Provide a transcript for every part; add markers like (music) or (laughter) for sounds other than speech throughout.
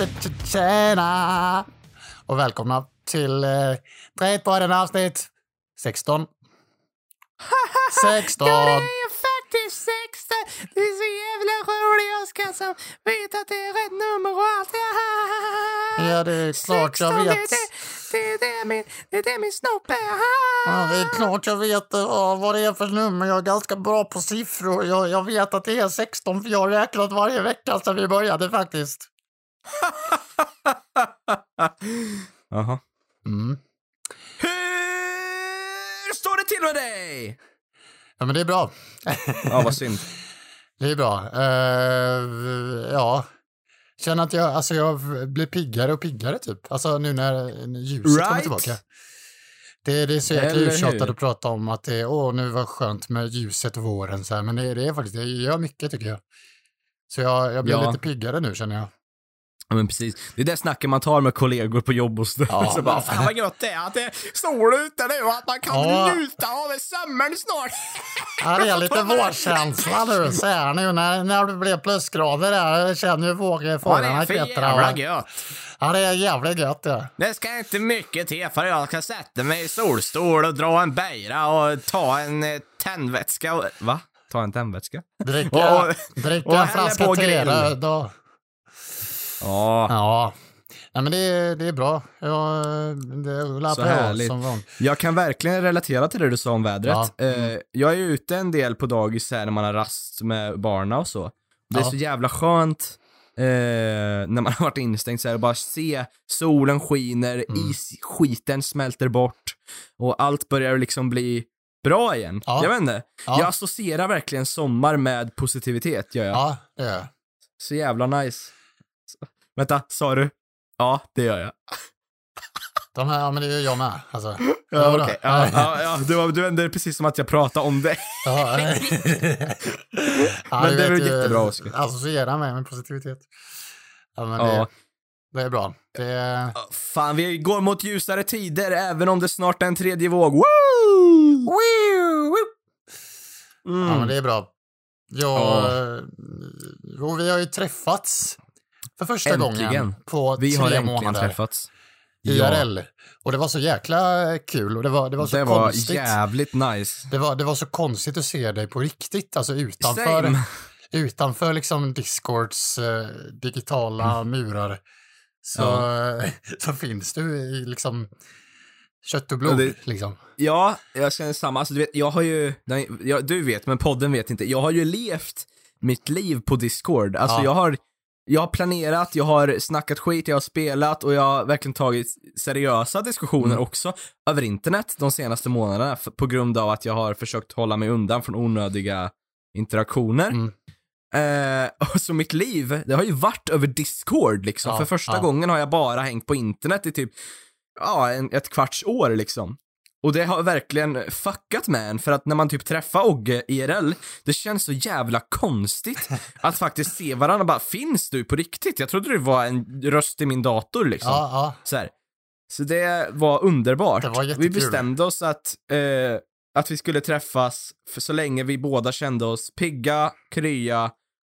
tj- tj- Tjena! Och välkomna till eh, Trädpodden avsnitt 16. 16! Ja, det är faktiskt 16. Du är så jävla rolig Oskar som vet att det är rätt nummer och allt. Ja, det är klart jag 16, vet. Det, det, det, det, är min, det är det min snopp är. Ja, det är klart jag vet ja, vad det är för nummer. Jag är ganska bra på siffror. Jag, jag vet att det är 16 för jag har räknat varje vecka sedan vi började faktiskt. (laughs) Jaha. Mm. Hur står det till med dig? Ja, men det är bra. Ja, vad synd. (laughs) Det är bra. Eh, ja. Känner att jag, alltså jag blir piggare och piggare typ. Alltså nu när ljuset kommer Right. tillbaka. Det, det är så jäkla uttjatat att prata om att det är, åh nu var skönt med ljuset och våren så här. Men det, det är faktiskt, det gör mycket tycker jag. Så jag, jag blir Ja. lite piggare nu känner jag. Ja, men precis. Det är det snacket man tar med kollegor på jobb och så. Ja. (laughs) så bara, fan vad gött det är att det är sol ute nu och att man kan Ja. njuta av sommaren snart. Ja, det är lite (laughs) vårkänsla nu så här nu när, när det blir plusgrader där. Jag känner ju våg- Ja, det fåglarna är för jävla gött. Ja, det är jävligt gött det. Det ska inte mycket till för jag ska sätta mig i solstol och dra en bära och ta en eh, tändvätska. och- Va? Ta en tändvätska? Dricka, Och- dricka och en flaska på te då. Ja. Ja. Nej, men det, är- det är bra. Jag, det rullar Så härligt. som. Jag kan verkligen relatera till det du sa om vädret. Ja. Mm. Jag är ute en del på dagis här när man har rast med barna och så. Det är Ja. så jävla skönt eh, när man har varit instängd så här och bara se solen skiner, Mm. isskiten smälter bort och allt börjar liksom bli bra igen. Ja. Jag vet inte. Ja. Jag associerar verkligen sommar med positivitet, gör jag. Ja, det gör jag. Så jävla nice. Vänta, sa du? Ja, det gör jag. De här, ja, men det gör jag med. Alltså. Ja, okej. Ja, ja, ja, det, var, det är precis som att jag pratade om det. Ja. (laughs) ja, Men du det är väl jättebra, Oskar. Associera mig med positivitet. Ja, men Ja. det, det är bra. Det. Fan, vi går mot ljusare tider även om det snart är en tredje våg. Woo! Mm. Ja, men det är bra. Ja, jo, vi har ju träffats för första Äntligen. gången på Vi tre har äntligen månader. träffats. IRL. Och det var så jäkla kul och det var, det var så det var konstigt. jävligt nice. Det var, det var så konstigt att se dig på riktigt, alltså utanför, Same. utanför liksom Discords eh, digitala Mm. murar. Så, (laughs) så finns du i liksom kött och blod. Det- liksom. Ja, jag känner samma. Alltså, du vet, jag har ju, nej, jag, du vet, men podden vet inte. Jag har ju levt mitt liv på Discord. Alltså Ja. jag har, jag har planerat, jag har snackat skit, jag har spelat och jag har verkligen tagit seriösa diskussioner Mm. också över internet de senaste månaderna på grund av att jag har försökt hålla mig undan från onödiga interaktioner. Mm. Eh, och så mitt liv, det har ju varit över Discord liksom. Ja, För första ja. gången har jag bara hängt på internet i typ, ja, en, ett kvarts år liksom. Och det har verkligen fuckat med en, för att när man typ träffar Ogge IRL, det känns så jävla konstigt (laughs) att faktiskt se varandra bara, finns du på riktigt? Jag trodde det var en röst i min dator liksom. Ja, ja. Så, här. så det var underbart. Det var vi bestämde oss att, eh, att vi skulle träffas för så länge vi båda kände oss pigga, krya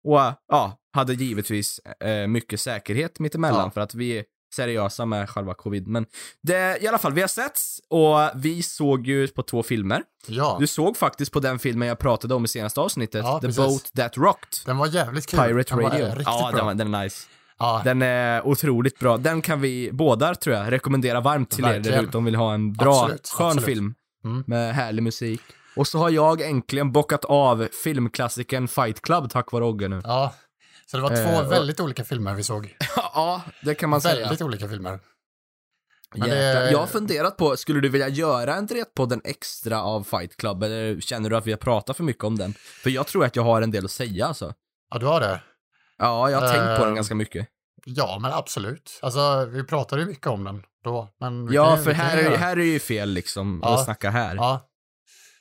och ja, hade givetvis eh, mycket säkerhet mittemellan Ja. för att vi seriösa med själva covid. Men det, i alla fall, vi har setts och vi såg ju på två filmer. ja. Du såg faktiskt på den filmen jag pratade om i senaste avsnittet, Ja, The precis. Boat That Rocked. Den var jävligt kul. Pirate den Radio. Var riktigt ja, bra. den, var- den är nice. ja. Den är otroligt bra. Den kan vi båda, tror jag, rekommendera varmt till er Verkligen. där ute om vill ha en bra, Absolut, skön absolut. film Mm. med härlig musik. Och så har jag äntligen bockat av filmklassikern Fight Club tack vare Ogge nu. ja. Så det var två Eh, och- väldigt olika filmer vi såg. (laughs) ja, det kan man säga. Väldigt olika filmer. Men det-. Jag har funderat på, skulle du vilja göra en Dretpodden extra av Fight Club eller känner du att vi har pratat för mycket om den? För jag tror att jag har en del att säga alltså. Ja, du har det? Ja, jag har tänkt på Eh, den ganska mycket. Ja, men absolut. Alltså, vi pratade ju mycket om den då. Men Ja, kan för här är, här är ju fel liksom Ja. att snacka här. Ja,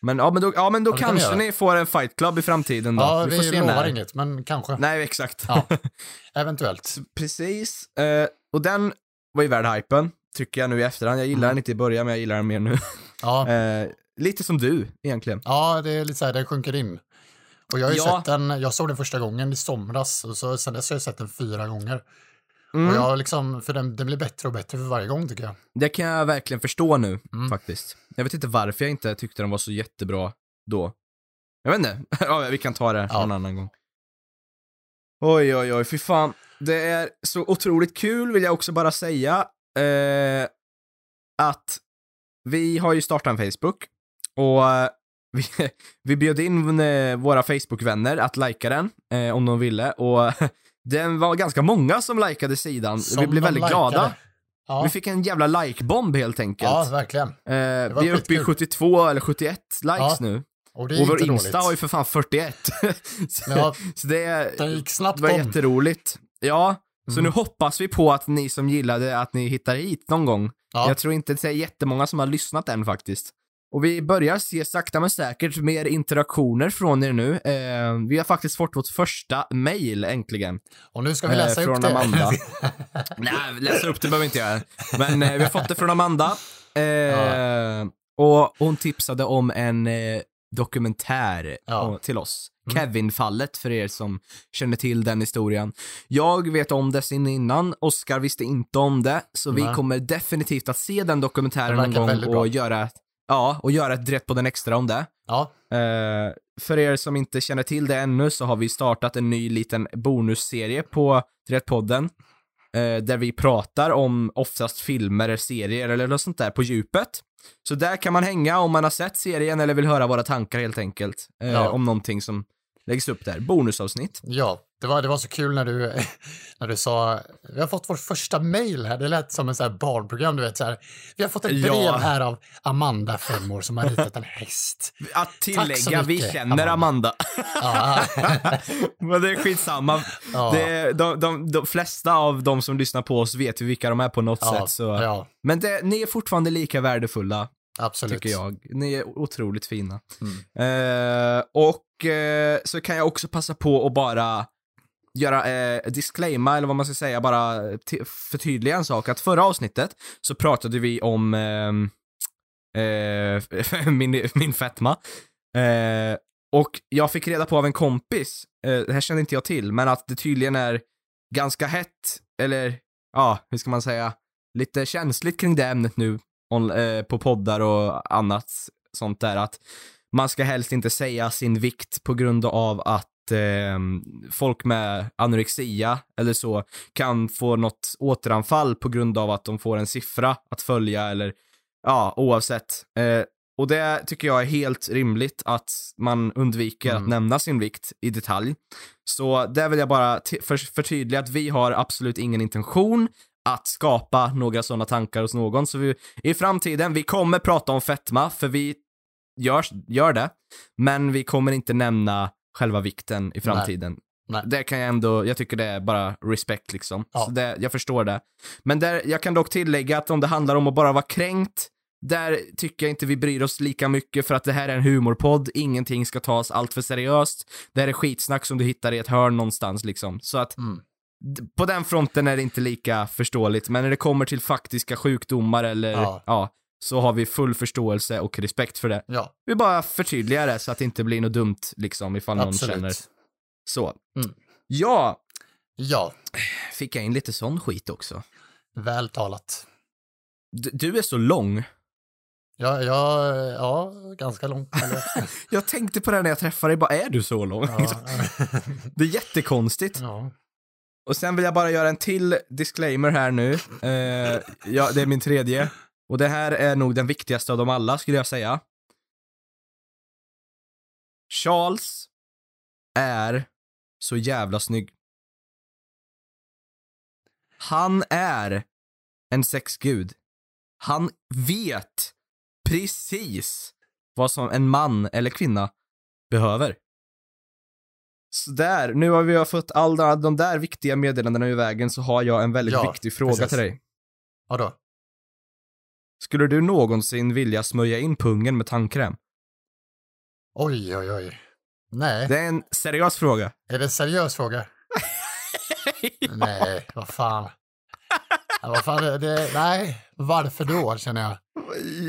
Men, ja, men då, ja, men då Ja, kanske ni får en fight club i framtiden då. ja vi vi, får se lovar när. inget, men kanske. Nej, exakt. Ja. (laughs) Eventuellt. Precis. Eh, och den var ju värd hypen, tycker jag nu i efterhand. Jag gillar Mm. den inte i början, men jag gillar den mer nu. Ja, (laughs) Eh, lite som du, egentligen. ja det är lite så här, den sjunker in. Och jag har ju Ja. sett den, jag såg den första gången i somras och så, sen dess har jag sett den fyra gånger. Mm. Och jag liksom, för den, den blir bättre och bättre för varje gång tycker jag. Det kan jag verkligen förstå nu, Mm. faktiskt. Jag vet inte varför jag inte tyckte den var så jättebra då. Jag vet inte. (laughs) ja, vi kan ta det Ja. någon annan gång. Oj, oj, oj, fy fan. Det är så otroligt kul, vill jag också bara säga, eh, att vi har ju startat en Facebook och eh, (laughs) vi, vi bjöd in eh, våra Facebook-vänner att lajka den, eh, om de ville, och (laughs) den var ganska många som likade sidan. Som vi blev väldigt likade. glada. Ja, Vi fick en jävla like-bomb helt enkelt. ja verkligen. Eh, vi är uppe i skitkul. 72 eller 71 likes Ja, nu. Och det är Och vår Insta dåligt. har ju för fan 41. (laughs) så, Ja. så det, Den gick snabbt det var om. jätteroligt. Ja, så Mm. nu hoppas vi på att ni som gillade att ni hittar hit någon gång. Ja. Jag tror inte det är jättemånga som har lyssnat än faktiskt. Och vi börjar se sakta men säkert mer interaktioner från er nu. Eh, vi har faktiskt fått vårt första mail äntligen. Och nu ska vi Eh, läsa från upp det. Amanda. (laughs) (laughs) Nej, läsa upp det behöver vi inte göra. Men eh, vi har fått det från Amanda. Eh, Och hon tipsade om en eh, dokumentär Ja. om- till oss. Mm. Kevin-fallet för er som känner till den historien. Jag vet om det sen innan, Oscar visste inte om det, så vi Nej. kommer definitivt att se den dokumentären någon gång väldigt bra. och göra, ja, och göra ett direkt på den extra om det. ja, Eh, för er som inte känner till det ännu så har vi startat en ny liten bonusserie på Podden eh, där vi pratar om oftast filmer, serier eller något sånt där på djupet. Så där kan man hänga om man har sett serien eller vill höra våra tankar helt enkelt. Eh, Ja. Om någonting som läggs upp där. Bonusavsnitt. ja. Det var, det var så kul när du, (laughs) när du sa, vi har fått vårt första mail här, det lät som en sån här barnprogram, du vet så här. Vi har fått ett brev Ja. här av Amanda, fem år, som har ritat en häst. Att så tillägga, vi känner Amanda. Ja, (laughs) Men det är skitsamma. Ja. Det, de, de, de flesta av de som lyssnar på oss vet ju vilka de är på något ja, sätt. Så. Men det, ni är fortfarande lika värdefulla, absolut. tycker jag. Ni är otroligt fina. Mm. Eh, och eh, så kan jag också passa på att bara göra eh, disclaima, eller vad man ska säga, bara förtydliga en sak. Att förra avsnittet så pratade vi om ehm, eh, eh, (laughs) min, min fetma. Eh, och jag fick reda på av en kompis, eh, det här kände inte jag till, men att det tydligen är ganska hett, eller ja, hur ska man säga, lite känsligt kring det ämnet nu on, eh, på poddar och annat sånt där att man ska helst inte säga sin vikt på grund av att eh, folk med anorexia eller så kan få något återanfall på grund av att de får en siffra att följa eller ja, oavsett. Eh, och det tycker jag är helt rimligt att man undviker Mm. att nämna sin vikt i detalj. Så där vill jag bara för- förtydliga att vi har absolut ingen intention att skapa några sådana tankar hos någon. Så vi, i framtiden, vi kommer prata om fetma, för vi gör, gör det, men vi kommer inte nämna själva vikten i framtiden. Nej. Det kan jag ändå, jag tycker det är bara respekt liksom. Ja. Så det, jag förstår det. Men där, jag kan dock tillägga att om det handlar om att bara vara kränkt, där tycker jag inte vi bryr oss lika mycket för att det här är en humorpodd, ingenting ska tas allt för seriöst. Det här är skitsnack som du hittar i ett hörn någonstans liksom. Så att Mm. på den fronten är det inte lika förståeligt, men när det kommer till faktiska sjukdomar eller Ja. ja, så har vi full förståelse och respekt för det. Ja, Vi bara förtydligar det så att det inte blir något dumt liksom ifall någon absolut. känner så. Mm. Ja, Ja, fick jag in lite sån skit också. väl talat. D- du är så lång. Ja, ja, ja ganska. Eller? (laughs) Jag tänkte på det när jag träffade dig, bara är du så lång? Ja. Det är jättekonstigt. ja. Och sen vill jag bara göra en till disclaimer här nu. Eh, ja, det är min tredje. Och det här är nog den viktigaste av dem alla, skulle jag säga. Charles är så jävla snygg. Han är en sexgud. Han vet precis vad som en man eller kvinna behöver. Så där, nu har vi fått alla de där viktiga meddelandena ur vägen så har jag en väldigt Ja, viktig fråga precis. till dig. Vadå? Skulle du någonsin vilja smörja in pungen med tandkräm? Oj, oj, oj. Nej, Det är en seriös fråga. är det en seriös fråga? (laughs) Nej, vad fan. Ja, vad fan, det, det, nej, varför då känner jag.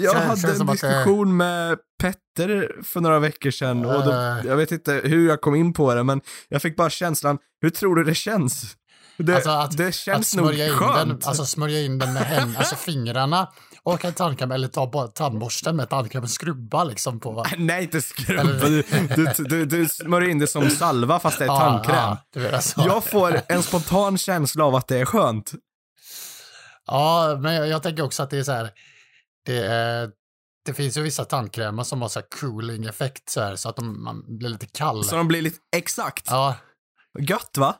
Jag Känns- hade känns en att det- diskussion med Petter för några veckor sedan och då, Eh. jag vet inte hur jag kom in på det men jag fick bara känslan, hur tror du det känns? Det, Alltså att, det att känns nog smörja in skönt. den, alltså smörja in den med händerna, alltså fingrarna och en tandkräm eller ta bara tandborsten med tandkräm och skrubba liksom på. (laughs) Nej, inte skrubba. Du, du, du, du smörjer in det som salva fast det är tandkräm. Ja, vet, alltså. Jag får en spontan känsla av att det är skönt. ja, men jag, jag tänker också att det är så här, det, är, det finns ju vissa tandkrämer som har så här cooling effekt så här så att de, man blir lite kall. Så de blir lite, exakt. Ja, Gött va?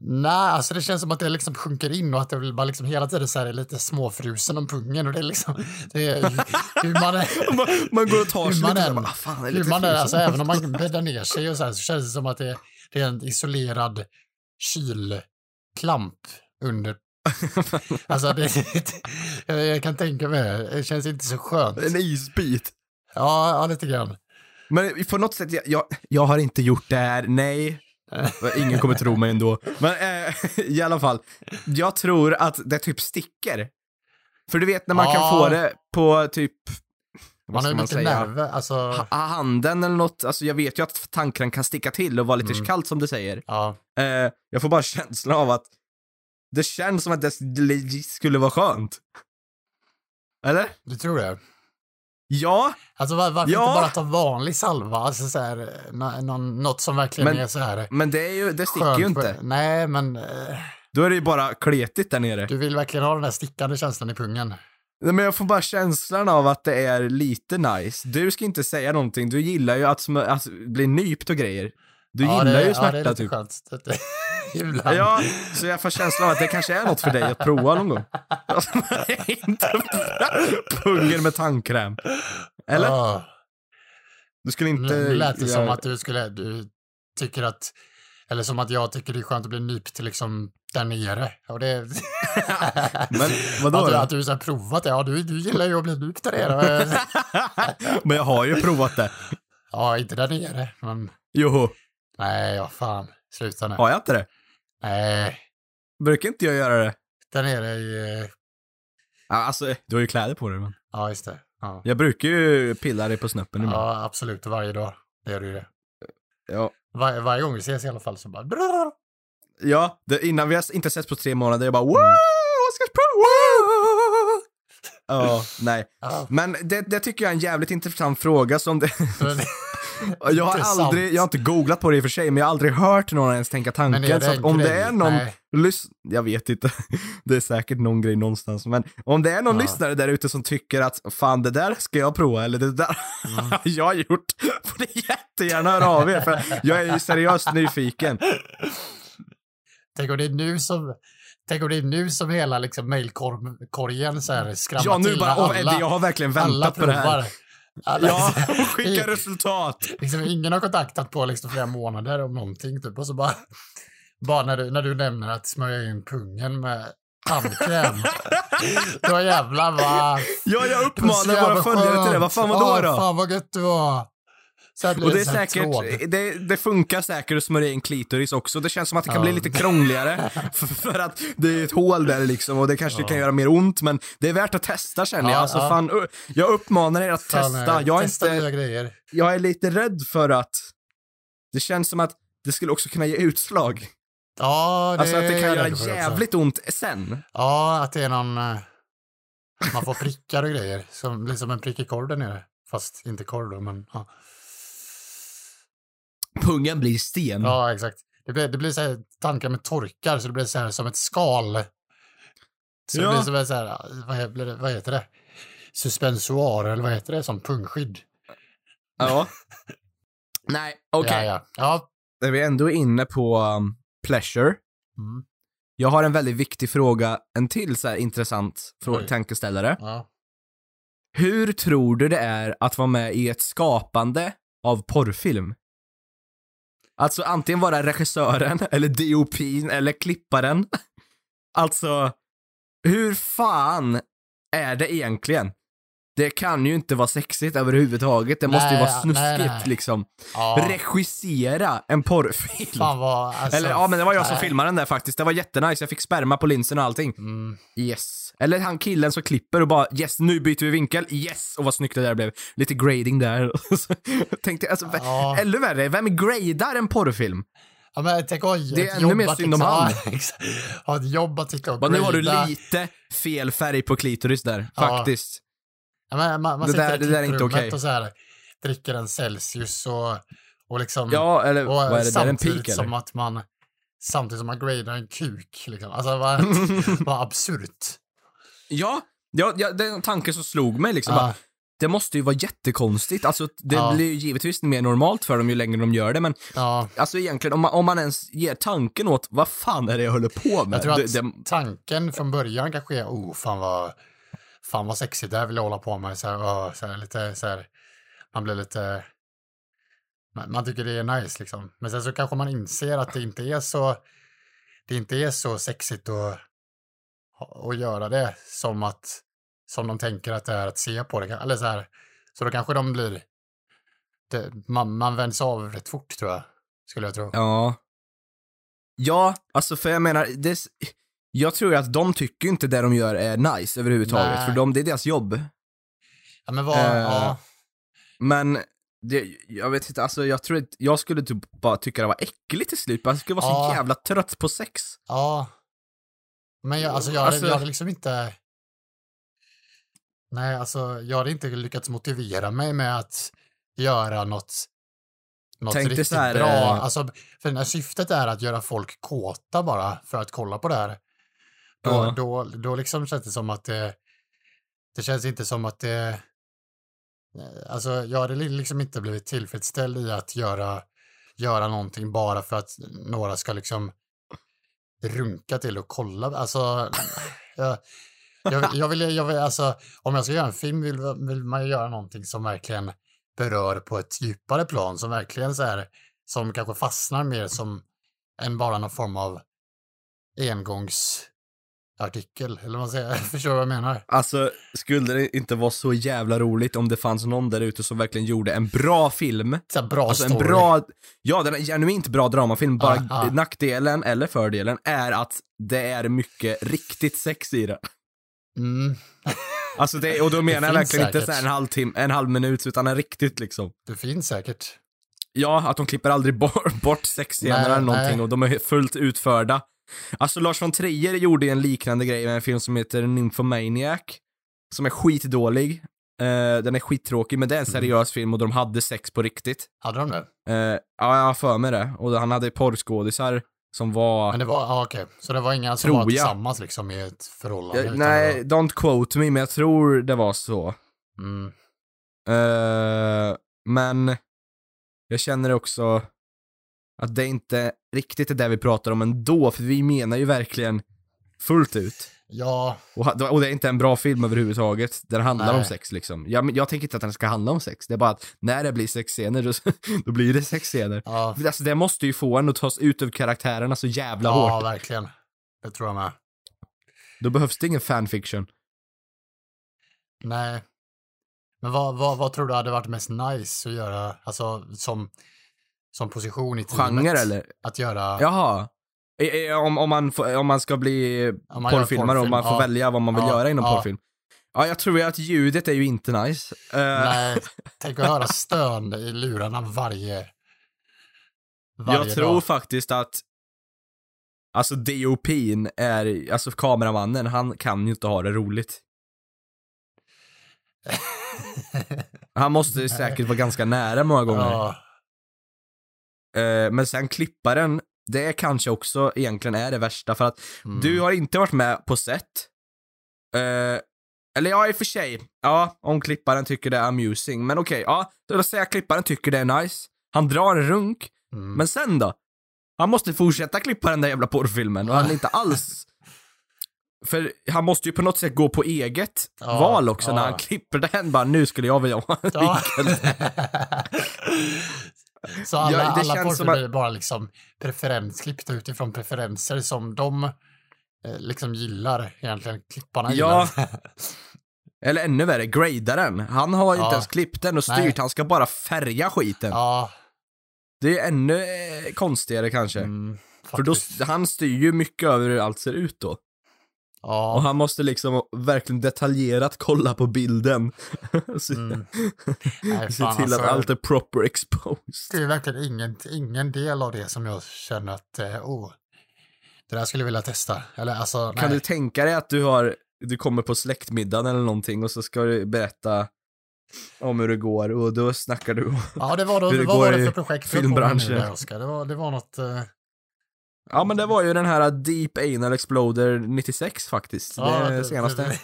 Nej, alltså det känns som att det liksom sjunker in och att det bara liksom hela tiden så här är lite småfrusen om pungen och det är liksom, det är hur man är. (laughs) Man, man går och tar sig lite än- bara, "Ah, fan, det är lite man är, frusen." alltså även om man (laughs) bäddar ner sig och så här så känns det som att det, det är en isolerad kylklamp under. Alltså det, jag, jag kan tänka mig det, det känns inte så skönt. En isbit. Ja, ja lite grann. Men på något sätt, jag, jag, jag har inte gjort det här, nej. (laughs) Ingen kommer tro mig ändå. Men eh, (laughs) i alla fall, jag tror att det typ sticker. För du vet när man kan Ja. få det på typ, Man har man säga? nerver, alltså. Ha- handen eller något, alltså jag vet ju att tandkräm kan sticka till och vara lite Mm. kallt som du säger. Ja, Eh, jag får bara (laughs) känslan av att det känns som att det skulle vara skönt. Eller? du tror det? Ja, Alltså var, varför Ja. inte bara ta vanlig salva? Alltså så här, någon, något som verkligen Men- är så här men det är ju, det sticker ju inte. Nej, men eh, Då är det ju bara kletigt där nere. du vill verkligen ha den där stickande känslan i pungen. Nej, Men jag får bara känslan av att det är lite nice. Du ska inte säga någonting, du gillar ju att, att bli nypt och grejer. Du ja, gillar det, ju Ja, det smärta är lite typ. skönt. (laughs) Ibland. Ja, så jag får känslan av att det kanske är något för dig att prova någon gång. Alltså, (laughs) inte pungen med tandkräm. Eller? Ja. Du skulle inte... Nu lät det som göra- att du skulle, du tycker att, eller som att jag tycker det är skönt att bli nypt liksom där nere. Och det, (laughs) Men vadå att, du, att du så provat det, ja du, du gillar ju att bli nypt där nere. (laughs) Men jag har ju provat det. ja, inte där nere, men Joho, nej, ja fan, sluta nu. har jag inte det? Nej, Brukar inte jag göra det? där nere i, eh, Ja, alltså, du har ju kläder på dig men. ja just det. Ja, Jag brukar ju pilla dig på snoppen ibland. ja absolut, varje dag. Det gör du ju det. Ja. Var, varje gång vi ses i alla fall så bara... Ja, det, innan vi har inte setts på tre månader, jag bara Mm. wow, Oscarspro, wow! Ja, nej. Ja, Men det, det tycker jag är en jävligt intressant fråga som det, (laughs) jag har Intressant. aldrig, jag har inte googlat på det i och för sig, men jag har aldrig hört någon ens tänka tanken. det så att om det grej? är någon lys- jag vet inte, (laughs) det är säkert någon grej någonstans, men om det är någon Ja. lyssnare där ute som tycker att fan det där ska jag prova, eller det där (laughs) Mm. har jag gjort, (laughs) får ni jättegärna höra av er, för jag är ju seriöst nyfiken. Tänk om det är nu som... Tänk om det är nu som hela liksom här skramlar Ja, nu till bara, Eddie, jag har verkligen väntat på det här. Alla, Ja, (laughs) skicka resultat. (laughs) liksom, ingen har kontaktat på liksom flera månader om någonting typ och så bara... Bara när du, när du nämner att smörja in pungen med tandkräm. (laughs) då jävlar vad... Ja, jag uppmanar våra följare till det. Vad fan Åh, då? Fan vad gött det var. Så här blir Och det är säkert, det, det funkar säkert att smörja in klitoris också. Det känns som att det kan Ja. bli lite krångligare. (laughs) för, för att det är ett hål där liksom och det kanske kan göra mer ont men det är värt att testa känner jag. Ja, Alltså ja. fan, jag uppmanar er att Fan, testa. Jag är, testa inte, grejer. jag är lite rädd för att det känns som att det skulle också kunna ge utslag. Ja, det Alltså att det kan göra jävligt ont sen. Ja, att det är någon... eh, Man får prickar och grejer. Som, blir som en prick i korv där nere. Fast inte korv då, men ja. Pungen blir sten. Ja, exakt. Det blir, det blir så här, tandkrämen torkar så det blir så här som ett skal. Så Ja. det blir som ett så här, vad, blir det, vad heter det? Suspensoar eller vad heter det? Som pungskydd. Ja. (laughs) Nej, okej. Ja, ja. ja. När vi ändå är inne på um, pleasure. Mm. Jag har en väldigt viktig fråga, en till så här intressant frå- Oj. tankeställare. ja. Hur tror du det är att vara med i ett skapande av porrfilm? Alltså antingen vara regissören, (laughs) eller DOP'n, eller klipparen. (laughs) Alltså, hur fan är det egentligen? Det kan ju inte vara sexigt överhuvudtaget, det måste ju Nej, vara nej, snuskigt nej. liksom. ja. Regissera en porrfilm. Fan vad... Alltså, Eller ja, men det var jag som nej. filmade den där faktiskt. Det var jättenice, jag fick sperma på linsen och allting. Mm. Yes. Eller han killen som klipper och bara yes, nu byter vi vinkel. Yes! Och vad snyggt det där blev. Lite grading där. (laughs) Tänkte alltså, Ja. eller värre, vem gradar en porrfilm? Ja, men tänk ha Det är ännu mer synd om han. (laughs) ja, ett jobb att sitta och nu har du lite fel färg på klitoris där, Ja. faktiskt. Ja, men man, man Det där- det där är inte okej. och så här, dricker en Celsius och, och liksom... Ja, eller och vad är det där, en pik som eller? att man Samtidigt som man gradar en kuk liksom. Alltså vad, (laughs) vad absurt. Ja, ja, ja, det är en tanke som slog mig liksom. Bara, det måste ju vara jättekonstigt. Alltså, det Ja. blir ju givetvis mer normalt för dem ju längre de gör det, men Ja, alltså egentligen, om man, om man ens ger tanken åt vad fan är det jag håller på med? jag tror att det, det, tanken från början kanske är, oh fan vad, fan vad sexigt, det här vill jag hålla på med. Så här, åh, så här, lite så här, man blir lite, man, man tycker det är nice liksom. Men sen så kanske man inser att det inte är så, det inte är så sexigt att, att göra det som att, som de tänker att det är att se på det. Eller så här, så då kanske de blir, det, man, man vänds av rätt fort tror jag, skulle jag tro. ja. Ja, alltså för jag menar, det, jag tror att de tycker inte det de gör är nice överhuvudtaget, Nej. för de, det är deras jobb. Ja men vad, Eh, ja. Men, det, jag vet inte, alltså jag tror att jag skulle typ bara tycka det var äckligt till slut, jag skulle vara så Ja. jävla trött på sex. Ja. Men jag, alltså, jag, Alltså- jag hade liksom inte... Nej, alltså jag hade inte lyckats motivera mig med att göra något, något Tänk riktigt här, bra. eh, Alltså, för när syftet är att göra folk kåta bara för att kolla på det här. Då, Ja. då, då liksom känns det som att det... Det känns inte som att det... Alltså jag hade liksom inte blivit tillfredsställd i att göra, göra någonting bara för att några ska liksom runka till och kolla. Alltså, jag, jag, jag, vill, jag vill, alltså, om jag ska göra en film vill, vill man ju göra någonting som verkligen berör på ett djupare plan, som verkligen så här, som kanske fastnar mer som än bara någon form av engångs engångsartikel, eller vad man säger, (laughs) förstår du vad jag menar? Alltså, skulle det inte vara så jävla roligt om det fanns någon där ute som verkligen gjorde en bra film? Så bra Alltså en story. bra, ja den är genuint bra dramafilm, bara Ja, ja. nackdelen, eller fördelen, är att det är mycket riktigt sex i det. Mm, (laughs) Alltså det, och då menar jag verkligen inte säkert. så här en halvtimme, en halv minut, utan en riktigt liksom. det finns säkert. Ja, att de klipper aldrig bort, (laughs) bort sexscener eller någonting nej. och de är fullt utförda. Alltså Lars von Trier gjorde en liknande grej med en film som heter Nymphomaniac, som är skitdålig. Eh, den är skittråkig, men det är en seriös film och de hade sex på riktigt. Hade de det? Eh, ja, jag har för mig det. Och han hade porrskådisar som var... Men det var, ja okej, så det var inga som var jag. tillsammans liksom i ett förhållande? Utan nej, det don't quote me, men jag tror det var så. var- Mm. Men jag känner också att det inte riktigt är det vi pratar om ändå, för vi menar ju verkligen fullt ut. Ja, Och, och det är inte en bra film överhuvudtaget, den handlar Nej. om sex liksom. Jag, jag tänker inte att den ska handla om sex, det är bara att när det blir sexscener, då, (laughs) då blir det sexscener. ja, Alltså det måste ju få en att tas ut ur karaktärerna så jävla ja hårt. verkligen. Det tror jag med. Då behövs det ingen fanfiction. Nej. Men vad, vad, vad tror du hade varit mest nice att göra, alltså som, som position i teamet? Genre eller? Att göra, Jaha. Om, om, man, får, om man ska bli Om man porrfilmare och man får ja. välja vad man vill Ja, göra inom ja. porrfilm. Ja, jag tror ju att ljudet är ju inte nice. Eh, nej, tänk att höra stön i lurarna varje, varje jag tror dag. faktiskt att Alltså DOP'n är, alltså kameramannen, han kan ju inte ha det roligt. (laughs) Han måste säkert vara ganska nära många gånger. ja, Eh, men sen klipparen, det kanske också egentligen är det värsta för att mm. du har inte varit med på set. Eh, eller ja, i och för sig. Ja, om klipparen tycker det är amusing. Men okej, ja, då säger jag klipparen tycker det är nice. Han drar en runk, Mm. men sen då? Han måste fortsätta klippa den där jävla porrfilmen och han är inte (laughs) alls... För han måste ju på något sätt gå på eget Ja, val också ja. när han klipper den bara nu skulle jag vilja ha en Ja. (laughs) (laughs) Så alla, Ja, alla porrfilmer att- är bara liksom preferensklippta utifrån preferenser som de eh, liksom gillar egentligen, klipparna Ja. gillar. (laughs) Eller ännu värre, gradaren. Han har Ja. inte ens klippt den och styrt, Nej. han ska bara färga skiten. ja, Det är ännu eh, konstigare kanske. mm, För då, han styr ju mycket över hur allt ser ut då. Ja. Och han måste liksom verkligen detaljerat kolla på bilden. (laughs) Se, Mm. (laughs) Nej, se till att alltså, allt är proper exposed. Det är verkligen ingen, ingen del av det som jag känner att, eh, oh, det där skulle jag vilja testa. Eller alltså, Kan nej. du tänka dig att du har, du kommer på släktmiddagen eller någonting och så ska du berätta om hur det går och då snackar du Ja, det var då, hur det vad var går det i för projekt filmbranschen. nu? Det var, det var något... Ja men det var ju den här Deep Anal Exploder 96 faktiskt. ja, det senaste.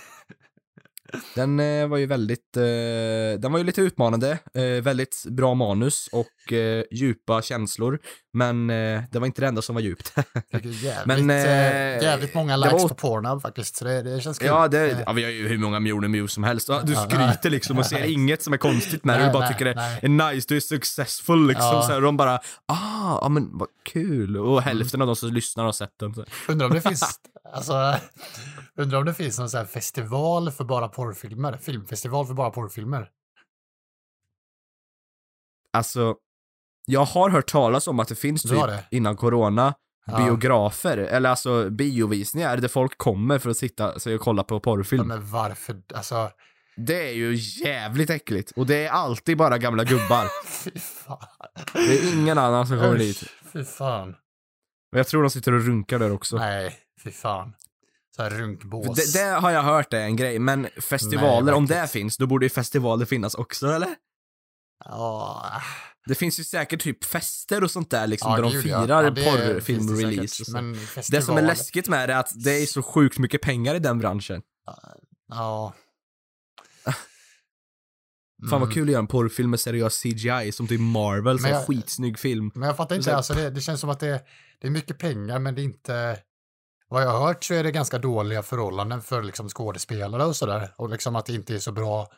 Den eh, var ju väldigt, eh, den var ju lite utmanande, eh, väldigt bra manus och eh, djupa känslor. Men eh, det var inte det enda som var djupt. (laughs) Jävligt, Men, eh, eh, jävligt många likes var- på Pornhub faktiskt, så det, det känns kul. ja, det, Eh, ja, vi har ju hur många miljoner views som helst. Du Ja, skryter liksom och (laughs) ser nej. inget som är konstigt med det. Du bara nej, tycker det är nice, du är successful liksom. Ja. Så här, de bara, ah, ja men vad kul. Mm. Och hälften av de som lyssnar har sett den. Så. Undrar om det (laughs) finns, alltså, undrar om det finns någon här festival för bara porrfilmer, filmfestival för bara porrfilmer. Alltså, jag har hört talas om att det finns typ det? innan corona Ja. biografer, eller alltså biovisningar där folk kommer för att sitta sig och kolla på Ja, porrfilm. men varför, alltså, Det är ju jävligt äckligt och det är alltid bara gamla gubbar. (laughs) fy fan. Det är ingen annan som kommer Usch, dit. Fy fan. Och jag tror de sitter och runkar där också. Nej, fy fan. Så här För runkbås. Det, det har jag hört är en grej, men festivaler, Nej, om det finns, då borde ju festivaler finnas också, eller? Ja, Det finns ju säkert typ fester och sånt där liksom, ja, där de ja. firar Ja, det det porrfilm-release så. Det festival, som är läskigt med det är att det är så sjukt mycket pengar i den branschen. Ja. (laughs) Fan vad Mm. kul att göra en porrfilm med seriös CGI som typ Marvel, så Men skitsnygg film. Men jag fattar Så inte, här- alltså det, det känns som att det, det är mycket pengar men det är inte... Vad jag har hört så är det ganska dåliga förhållanden för liksom skådespelare och sådär. Och liksom att det inte är så bra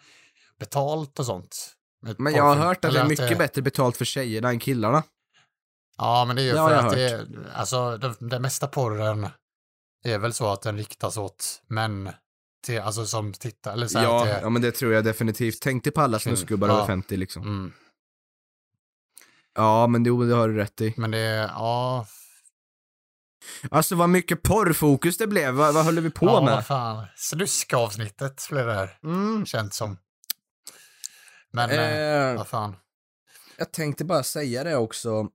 betalt och sånt. Men jag har hört att det är mycket bättre betalt för tjejerna än killarna. Ja, men det är ju Det för att det alltså det, det mesta porren är väl så att den riktas åt män, till, alltså som tittar, eller så här Ja, det, ja, men det tror jag definitivt. Tänk dig på alla snusgubbar Ja. över 50 liksom. mm, Ja, men det, det har du rätt i. men det ja, Alltså vad mycket porrfokus det blev. Vad, vad håller vi på ja, med? vad fan, sluskavsnittet blev det här, Mm. känns som. Men, eh, Eh, vad fan. jag tänkte bara säga det också,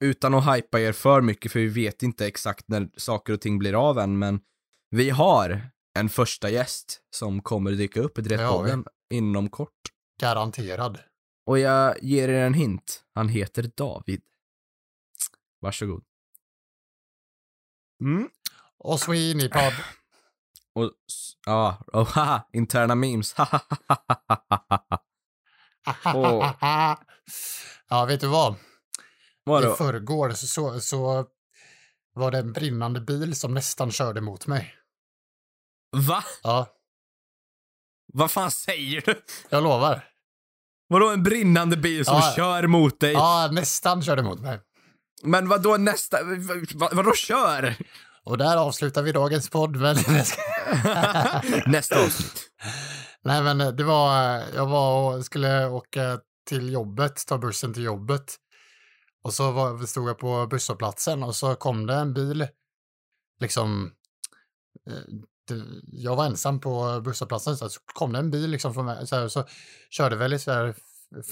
utan att hypa er för mycket, för vi vet inte exakt när saker och ting blir av än, men vi har en första gäst som kommer dyka upp i. Drettpodden inom kort. Garanterad. Och jag ger er en hint. Han heter David. Varsågod. Mm. Och Sweeney-podd. Och, ja, (laughs) och haha, interna memes. (laughs) (laughs) Ja, vet du vad? I Vadå? förrgår så, så, så var det en brinnande bil som nästan körde mot mig. Va? Ja, Vad fan säger du? jag lovar. Vadå en brinnande bil som Ja. kör mot dig? Ja, nästan körde mot mig. Men vadå nästa, vad, vadå kör? Och där avslutar vi dagens podd. Men... (laughs) nästa avsnitt. Nej, men det var, jag var och skulle åka till jobbet, ta bussen till jobbet. Och så var, stod jag på busshållplatsen och så kom det en bil. Liksom, eh, jag var ensam på busshållplatsen, så kom det en bil liksom från mig, så, här, så körde väl i så här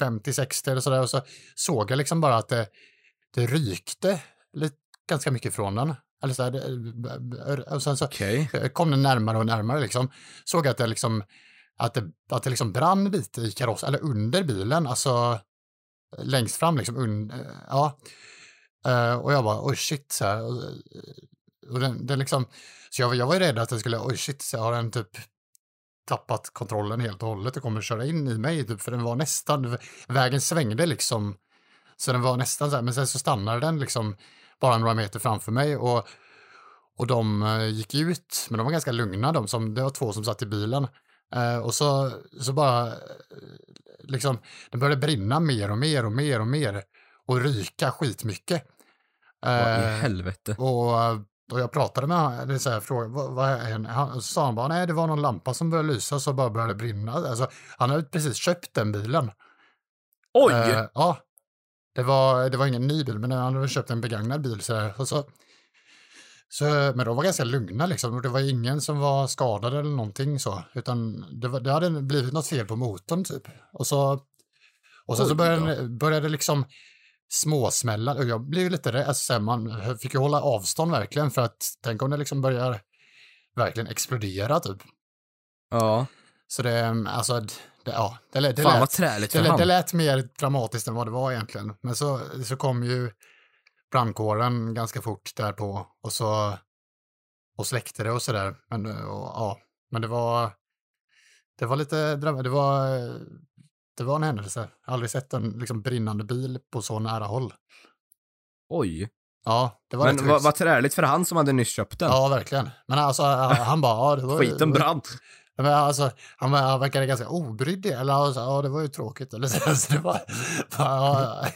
50-60 eller sådär och så såg jag liksom bara att det, det rykte lite, ganska mycket från den. Eller så här, det, och sen så jag kom den närmare och närmare liksom. Såg att det liksom, att det, att det liksom brann lite i karossen, eller under bilen, alltså eh, längst fram liksom, un, eh, ja. Uh, och jag bara, oj shit, så här. Och, och den, den liksom, så jag, jag var ju rädd att den skulle, oj shit, så har den typ tappat kontrollen helt och hållet och kommer köra in i mig, typ, för den var nästan, vägen svängde liksom, så den var nästan så här, men sen så stannade den liksom bara några meter framför mig och och de gick ut, men de var ganska lugna, de som, det var två som satt i bilen. Eh, och så, så bara, eh, liksom, det började brinna mer och mer och mer och mer och ryka skitmycket. Vad i Eh, helvete? och, och jag pratade med honom, så här, frågade, vad, vad är han, så sa han bara, nej det var någon lampa som började lysa så bara började brinna. Alltså, han hade precis köpt den bilen. Oj! Eh, ja, det var, det var ingen ny bil, men han hade köpt en begagnad bil. Så här, och så, Så, men de var ganska lugna liksom och det var ingen som var skadad eller någonting så, utan det, var, det hade blivit något fel på motorn typ. Och så, och så Oj började, det liksom småsmälla och jag blev lite rädd, alltså, så man fick ju hålla avstånd verkligen för att tänk om det liksom börjar verkligen explodera typ. Ja. Så det, alltså, det, ja, det, det, Fan lät, det, lät- det lät mer dramatiskt än vad det var egentligen. Men så, så kom ju brandkåren ganska fort därpå och så och släckte det och sådär. Men, och, ja, men det var det var lite dram- det var det var en händelse. Jag har aldrig sett en liksom, brinnande bil på så nära håll. Oj. Ja, det var Men vad vad träligt för han som hade nyss köpt den. Ja, verkligen. Men alltså, han bara, ja, det var Skiten brann. Ja, Men alltså, han, han verkade ganska obrydd, eller alltså, ja, det var ju tråkigt. (laughs) Eller så, så det var, ja,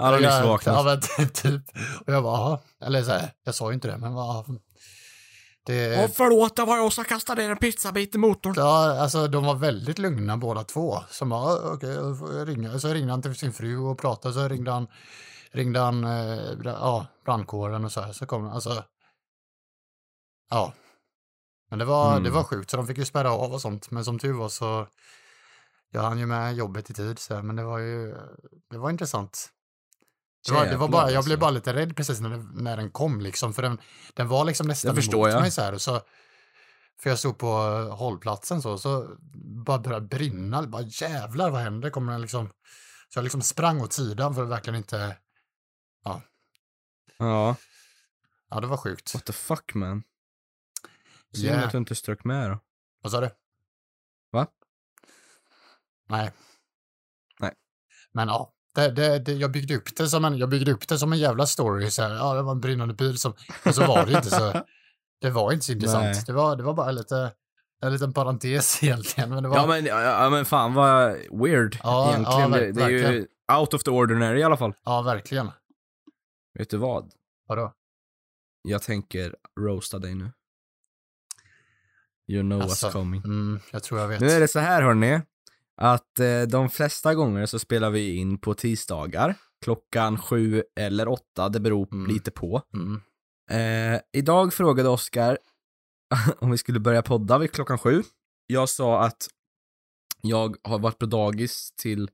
Han har nyss Ja, vaknat. men (laughs) typ. Och jag bara, "Jaha." eller så här, jag sa ju inte det, men vad, det, Och förlåt, det var jag som kastade ner en pizzabit i motorn. ja, alltså de var väldigt lugna båda två. Så bara, "Ja, okej, jag får ringa. Så ringde han till sin fru och pratade, så ringde han, ringde han, eh, ja, brandkåren och så här, så kom alltså, ja. Men det var, Mm. det var sjukt, så de fick ju spärra av och sånt, men som tur var så, jag hann ju med jobbet i tid, så här, men det var ju, det var intressant. Det var, det var bara, jag blev alltså. bara lite rädd precis när, det, när den kom liksom, för den, den var liksom nästan emot jag. mig så här, och så, för jag stod på hållplatsen så, så bara började brinna, bara jävlar vad händer, kommer den liksom, så jag liksom sprang åt sidan för att verkligen inte, Ja, ja det var sjukt. what the fuck man. Synd Yeah. att du inte strök med då. Vad sa du? Va? Nej. Nej. Men ja, det, det, det, jag, byggde upp det som en, jag byggde upp det som en jävla story. Så här, ja, det var en brinnande bil som... Men så var det inte så... (laughs) Det var inte så intressant. Det var, det var bara lite... En liten parentes (laughs) egentligen. Men det var, Ja men, ja, men fan vad weird Ja, egentligen. ja, det, det är ju out of the ordinary i alla fall. ja, verkligen. Vet du vad? Vadå? Jag tänker roasta dig nu. You know Alltså, what's coming. Mm, jag tror jag vet. Nu är det så här hörni, att eh, de flesta gånger så spelar vi in på tisdagar, klockan sju eller åtta, det beror Mm. lite på. Mm. Eh, idag frågade Oskar (laughs) om vi skulle börja podda vid klockan sju. Jag sa att jag har varit på dagis till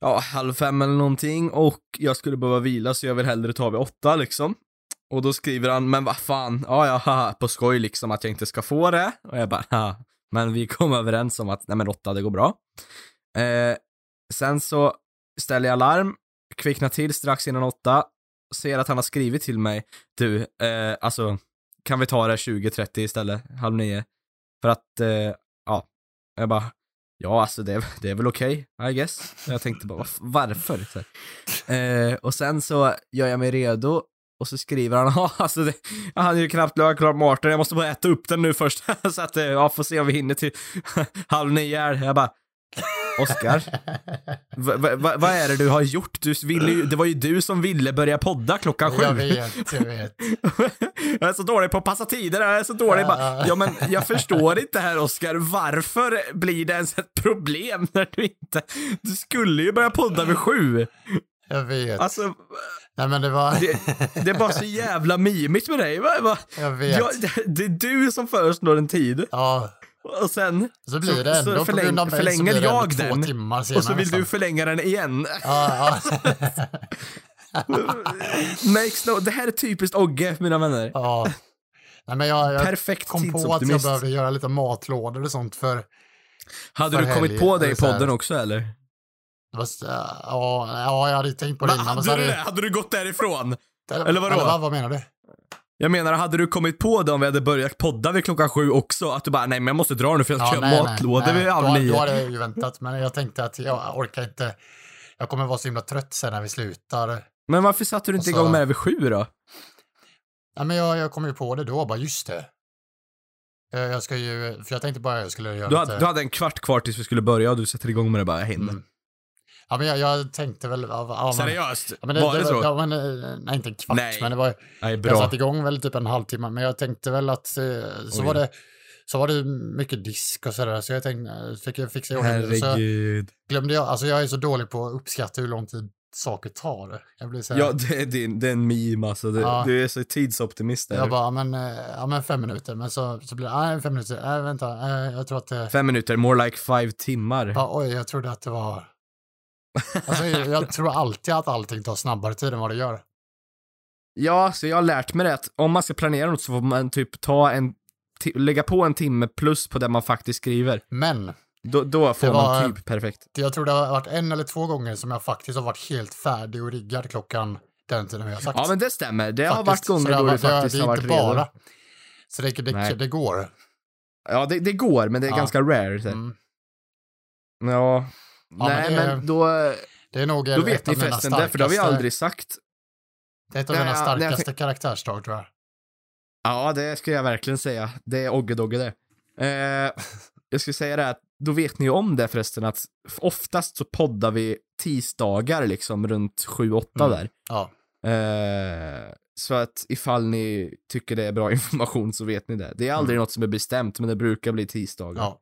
ja, halv fem eller någonting och jag skulle behöva vila så jag vill hellre ta vid åtta liksom. Och då skriver han, men vad fan, ja ja, haha, på skoj liksom att jag inte ska få det. Och jag bara, "Haha." Men vi kom (laughs) överens om att, nej men åtta, det går bra. Eh, sen så ställer jag larm, kvicknar till strax innan åtta, ser att han har skrivit till mig, du, eh, alltså, kan vi ta det 20.30 istället, halv nio? För att, eh, ja, jag bara, ja alltså det, är- (laughs) det är väl okej, I guess. Jag tänkte bara, varför? Så eh, och sen så gör jag mig redo och så skriver han, (laughs) ja alltså det, jag hade ju knappt lagat klart maten, jag måste bara äta upp den nu först. (laughs) så att, eh, ja, får se om vi hinner till (laughs) halv nio här. Jag bara, Oskar, va- va- va- vad är det du har gjort? Du ville ju, det var ju du som ville börja podda klockan sju. jag vet, jag vet. jag är så dålig på att passa tider, jag är så dålig. Bara, ja, men jag förstår inte här Oskar, varför blir det ens ett problem när du inte... Du skulle ju börja podda vid sju. Jag vet. Alltså, Nej, men det var... det, det är bara så jävla mimigt med dig. Va? Va? jag vet. Ja, det, är du som föreslår en tid. Ja, Och sen så blir det Så- ändå så förläng- mig så förlänger ändå jag den, timmar senare. och så vill du nästan. förlänga den igen. Ja, ja. (laughs) Makes no, det här är typiskt Ogge, mina vänner. ja. Nej, men jag, jag Perfekt kom på att jag behövde göra lite matlådor och sånt för... Hade för du kommit helg, på det i så podden också eller? Var Ja, ja, jag hade tänkt på det innan. så hade, du, hade- hade du gått därifrån? eller, eller vadå? vad, vad menar du? Jag menar, hade du kommit på det om vi hade börjat podda vid klockan sju också? Att du bara, nej men jag måste dra nu för jag ska göra matlådor vid halv då, nio. då hade jag ju väntat, men jag tänkte att jag orkar inte. Jag kommer vara så himla trött sen när vi slutar. Men varför satte du inte så- igång med det vid sju då? Ja, men jag, jag kom ju på det då, bara just det. Jag, jag ska ju, för jag tänkte bara jag skulle göra Du lite... hade, du hade en kvart kvar tills vi skulle börja och du sätter igång med det bara, jag hinner. Mm. Ja, men jag, jag tänkte väl... Ja, ja, Seriöst? Ja, men det, var det, så? Ja, men, eh, nej, inte en kvart, Nej. men det var... nej, Jag bra. satte igång väl typ en halvtimme, men jag tänkte väl att eh, så Oj. var det så var det mycket disk och sådär, så jag tänkte, fick jag fixa i ordning det. Så Herregud. glömde jag, alltså jag är så dålig på att uppskatta hur lång tid saker tar. Jag blir så här, Ja, det, det, det är en meme alltså. Det, Ja. Du är så tidsoptimist där. jag bara, men, eh, ja men fem minuter, men så, så blir det, nej fem minuter, nej vänta, jag tror att det, Fem minuter, more like five timmar. ja, oj, jag trodde att det var, alltså jag, tror alltid att allting tar snabbare tid än vad det gör. Ja, så jag har lärt mig det att om man ska planera något så får man typ ta en, lägga på en timme plus på det man faktiskt skriver. Men, Då, då får var- man typ perfekt. jag tror det har varit en eller två gånger som jag faktiskt har varit helt färdig och riggad klockan den tiden vi har sagt. Ja, men det stämmer. Det har varit Faktiskt. Gånger det då det varit- faktiskt har varit inte redo. bara. Så det, det, det går. Ja, det, det går, men det är Ja. ganska rare. Mm. Ja. Men Nej, är- men då, Det är nog då vet ni förresten det, för det har vi starkaste- aldrig sagt. Det är ett av mina ja, nej, jag starkaste karaktärsdrag tror jag. Ja, det ska jag verkligen säga. Det är Oggedogge det. Eh, jag skulle säga det att då vet ni om det förresten att oftast så poddar vi tisdagar liksom runt 7-8 Mm. där. Ja. Eh, så att ifall ni tycker det är bra (laughs) information så vet ni det. Det är aldrig Mm. något som är bestämt, men det brukar bli tisdagar. ja,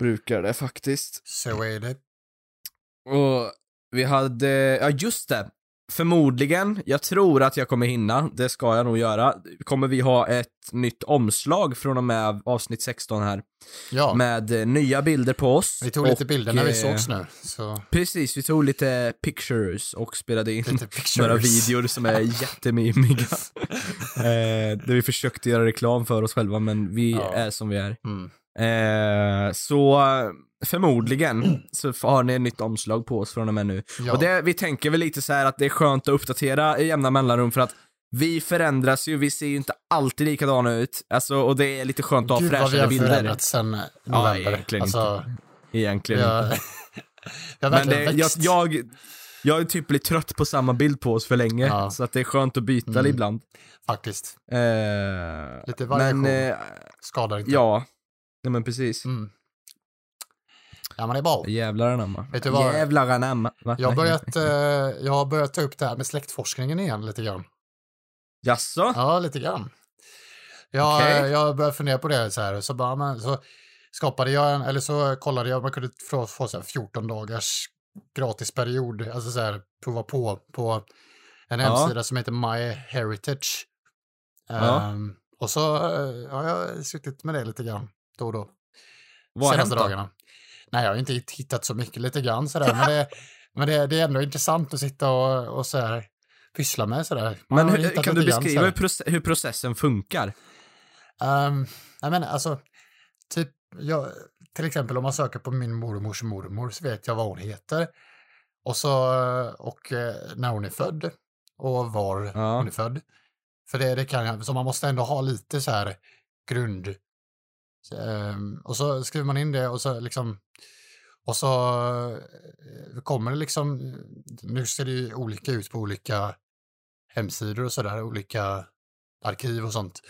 Brukar det faktiskt. så är det. Och vi hade, ja just det. Förmodligen, jag tror att jag kommer hinna, det ska jag nog göra, kommer vi ha ett nytt omslag från och med avsnitt 16 här. Ja, Med eh, nya bilder på oss. vi tog lite och, bilder när vi eh, sågs nu. Så Precis, vi tog lite pictures och spelade in lite några videor som är (laughs) jättemimiga. eh, där vi försökte göra reklam för oss själva, men vi Ja. är som vi är. Mm. Eh, så eh, förmodligen (clears throat) så har ni ett nytt omslag på oss från och med nu. Ja. Och det, vi tänker väl lite så här att det är skönt att uppdatera i jämna mellanrum för att vi förändras ju, vi ser ju inte alltid likadana ut. Alltså, och det är lite skönt att ha Gud vad vi fräschare har bilder. förändrats sen eh, november. egentligen alltså, Egentligen vi har, inte. (laughs) har Men det, jag, jag, jag är typ blivit trött på samma bild på oss för länge, Ja. så att det är skönt att byta Mm. ibland. Faktiskt. Eh, Lite variation. men, eh, Skadar inte. ja. Nej men precis. Mm. Ja, men det är bra. Jävlar anamma. Vet du vad? Jävlar anamma. Va? Jag har, börjat, eh, jag har börjat ta upp det här med släktforskningen igen lite grann. Jaså? Ja, lite grann. Jag, Okej. jag började fundera på det så här, så, bara, men, så skapade jag en, eller så kollade jag, man kunde få, få så här 14 dagars gratisperiod, alltså så här, prova på, på en Ja. hemsida som heter My Heritage. Ja. Ehm, och så eh, har jag suttit med det lite grann då och då. Vad senaste dagarna. Nej, jag har inte hittat så mycket, lite grann sådär, (laughs) men, det, men det, det är ändå intressant att sitta och, och så här, pyssla med sådär. Man Men hur, kan du grann, beskriva så hur, hur processen funkar? Um, jag menar, alltså, typ, jag, till exempel om man söker på min mormors mormor så vet jag vad hon heter. Och så, och eh, när hon är född och var Ja. hon är född. För det, det kan jag, så man måste ändå ha lite så här grund. Ehm, och så skriver man in det och så liksom, och så eh, kommer det liksom, eh, nu ser det ju olika ut på olika hemsidor och sådär, olika arkiv och sånt.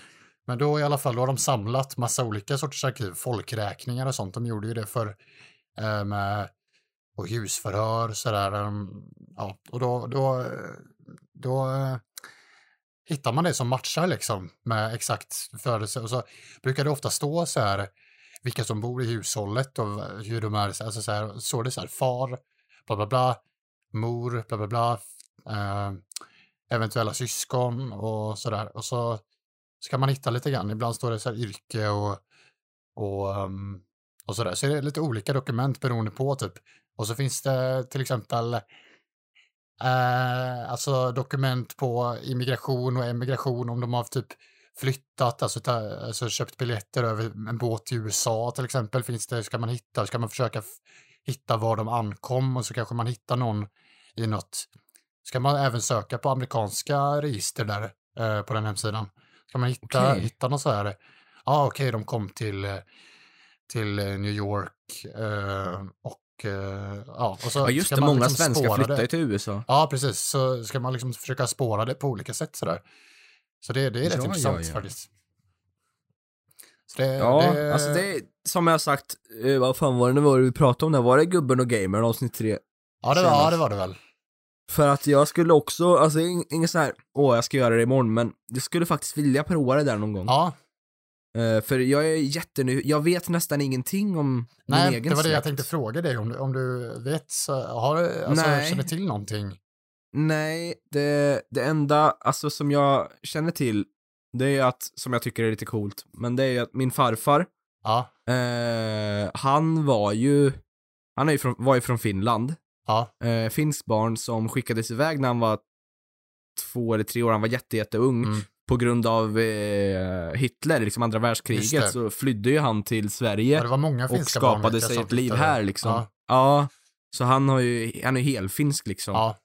Men då i alla fall, då har de samlat massa olika sorters arkiv, folkräkningar och sånt. De gjorde ju det för eh, med och husförhör sådär. Ehm, ja, och då, då, då eh, hittar man det som matchar liksom med exakt födelse. Och så brukar det ofta stå så här vilka som bor i hushållet och hur de är, alltså så här, står det så här far, bla bla bla, mor, bla bla bla, eh, eventuella syskon och så där Och så kan man hitta lite grann. Ibland står det så här yrke och, och, ehm, och så där. Så är det lite olika dokument beroende på typ. Och så finns det till exempel eh, alltså dokument på immigration och emigration om de har typ flyttat, alltså, ta, alltså köpt biljetter över en båt till USA till exempel. Finns det, ska man hitta, ska man försöka hitta var de ankom och så kanske man hittar någon i något. Ska man även söka på amerikanska register där eh, på den hemsidan. Ska man hitta, Okej. hitta något så här, ja ah, okej de kom till, eh, till eh, New York eh, och eh, ja. Och så Ja just ska det, man många liksom svenskar spåra flyttar det. ju till USA. Ja, precis. Så ska man liksom försöka spåra det på olika sätt sådär. Så det, det är rätt Ja, intressant ja, ja. faktiskt. Det, Ja, det, alltså det som jag har sagt, eh, vad fan var det nu var det vi pratade om där? Var det Gubben och Gamern avsnitt tre? ja, det var, ja, det var det väl. För att jag skulle också, alltså ing- inget så här, åh jag ska göra det imorgon, men jag skulle faktiskt vilja prova det där någon gång. Ja, Eh, för jag är jätteny... Jag vet nästan ingenting om min Nej, egen det var det jag tänkte fråga dig om, du- om du vet, har du, alltså, Nej. känner till någonting? Nej, det, det enda alltså, som jag känner till, det är att, som jag tycker är lite coolt, men det är att min farfar, Ja, eh, han var ju, han är ju från, var ju från Finland. ja, Eh, finsk barn som skickades iväg när han var två eller tre år, han var jätte, jätteung. mm, På grund av eh, Hitler, liksom andra världskriget, så flydde ju han till Sverige. ja, det var många och skapade sig ett liv här liksom. Ja, Ja. Så han har ju, han är helfinsk liksom. ja,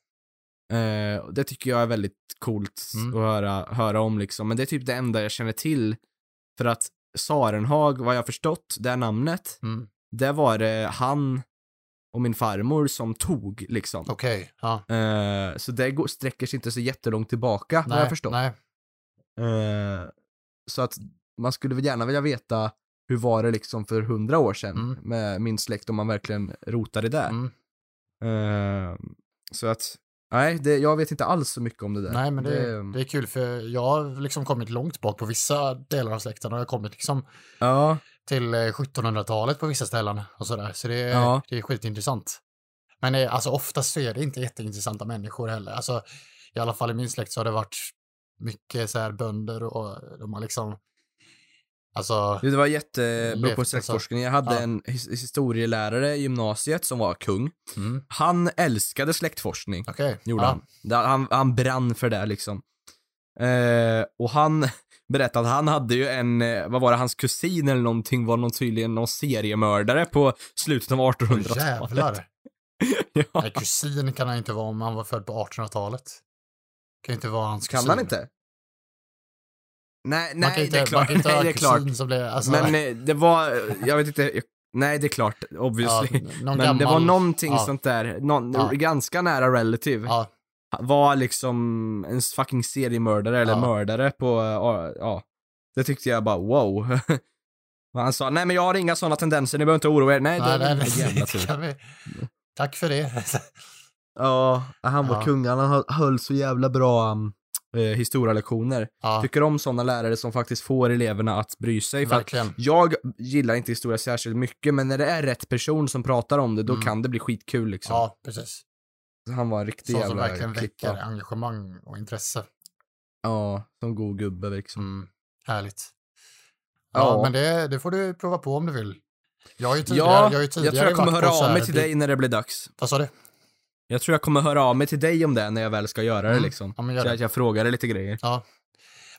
Eh, det tycker jag är väldigt coolt Mm. att höra, höra om liksom. Men det är typ det enda jag känner till. För att Sarenhag, vad jag förstått, det namnet, mm, det var det han och min farmor som tog liksom. okej, ja. Eh, så det går, sträcker sig inte så jättelångt tillbaka, vad jag förstått. nej, Eh, så att man skulle väl gärna vilja veta hur var det liksom för hundra år sedan Mm. med min släkt om man verkligen rotade där. mm, Eh, så att, nej, det, jag vet inte alls så mycket om det där. nej, men det, det är kul för jag har liksom kommit långt bak på vissa delar av släkten och jag har kommit liksom Ja, till eh, 1700-talet på vissa ställen och sådär. Så det, Ja. det är skitintressant. Men eh, alltså oftast så är det inte jätteintressanta människor heller. Alltså i alla fall i min släkt så har det varit mycket så här bönder och de har liksom, alltså, det var jättebra Levt, på alltså. släktforskning. Jag hade Ja. en his- historielärare i gymnasiet som var kung. mm, Han älskade släktforskning, okej. gjorde ja. han. Han. Han brann för det liksom. Eh, och han (laughs) berättade att han hade ju en, eh, vad var det, hans kusin eller någonting var någon tydligen någon seriemördare på slutet av Åh, 1800-talet. jävlar. (laughs) ja. Nej, kusin kan han inte vara om han var född på 1800-talet. Kan inte vara hans Kan kusin. han inte? Nej, Man kan nej, inte, det är Man klart. kan inte Nej, det är klart. som blir, alltså, Men eh, det var, jag vet inte, nej det är klart, obviously. någon Men det var gammal- någonting ja. sånt där, någon, Ja. ganska nära relative. Ja, Var liksom en fucking seriemördare eller Ja. mördare på, ja, ja. Det tyckte jag bara wow. (laughs) Och han sa, nej men jag har inga sådana tendenser, ni behöver inte oroa er. Nej, det nej, är nej, väl jävla nej, tur. (laughs) kan. Tack för det. (laughs) Ja, han var Ja. kung, han höll, så jävla bra um, eh, historielektioner. Ja, Tycker om sådana lärare som faktiskt får eleverna att bry sig. För verkligen. jag gillar inte historia särskilt mycket, men när det är rätt person som pratar om det, då Mm. kan det bli skitkul liksom. Ja, precis. Han var en riktig som jävla verkligen klippa. väcker engagemang och intresse. Ja, som god gubbe liksom. Mm, härligt. Ja, Ja. men det, det får du prova på om du vill. Jag har ju tidigare, Ja, jag har ju jag tidigare tror jag kommer höra så av mig till dig när det blir dags. Vad sa du? Jag tror jag kommer höra av mig till dig om det när jag väl ska göra det Mm. liksom. Ja, gör Så det. att jag frågar dig lite grejer. Ja.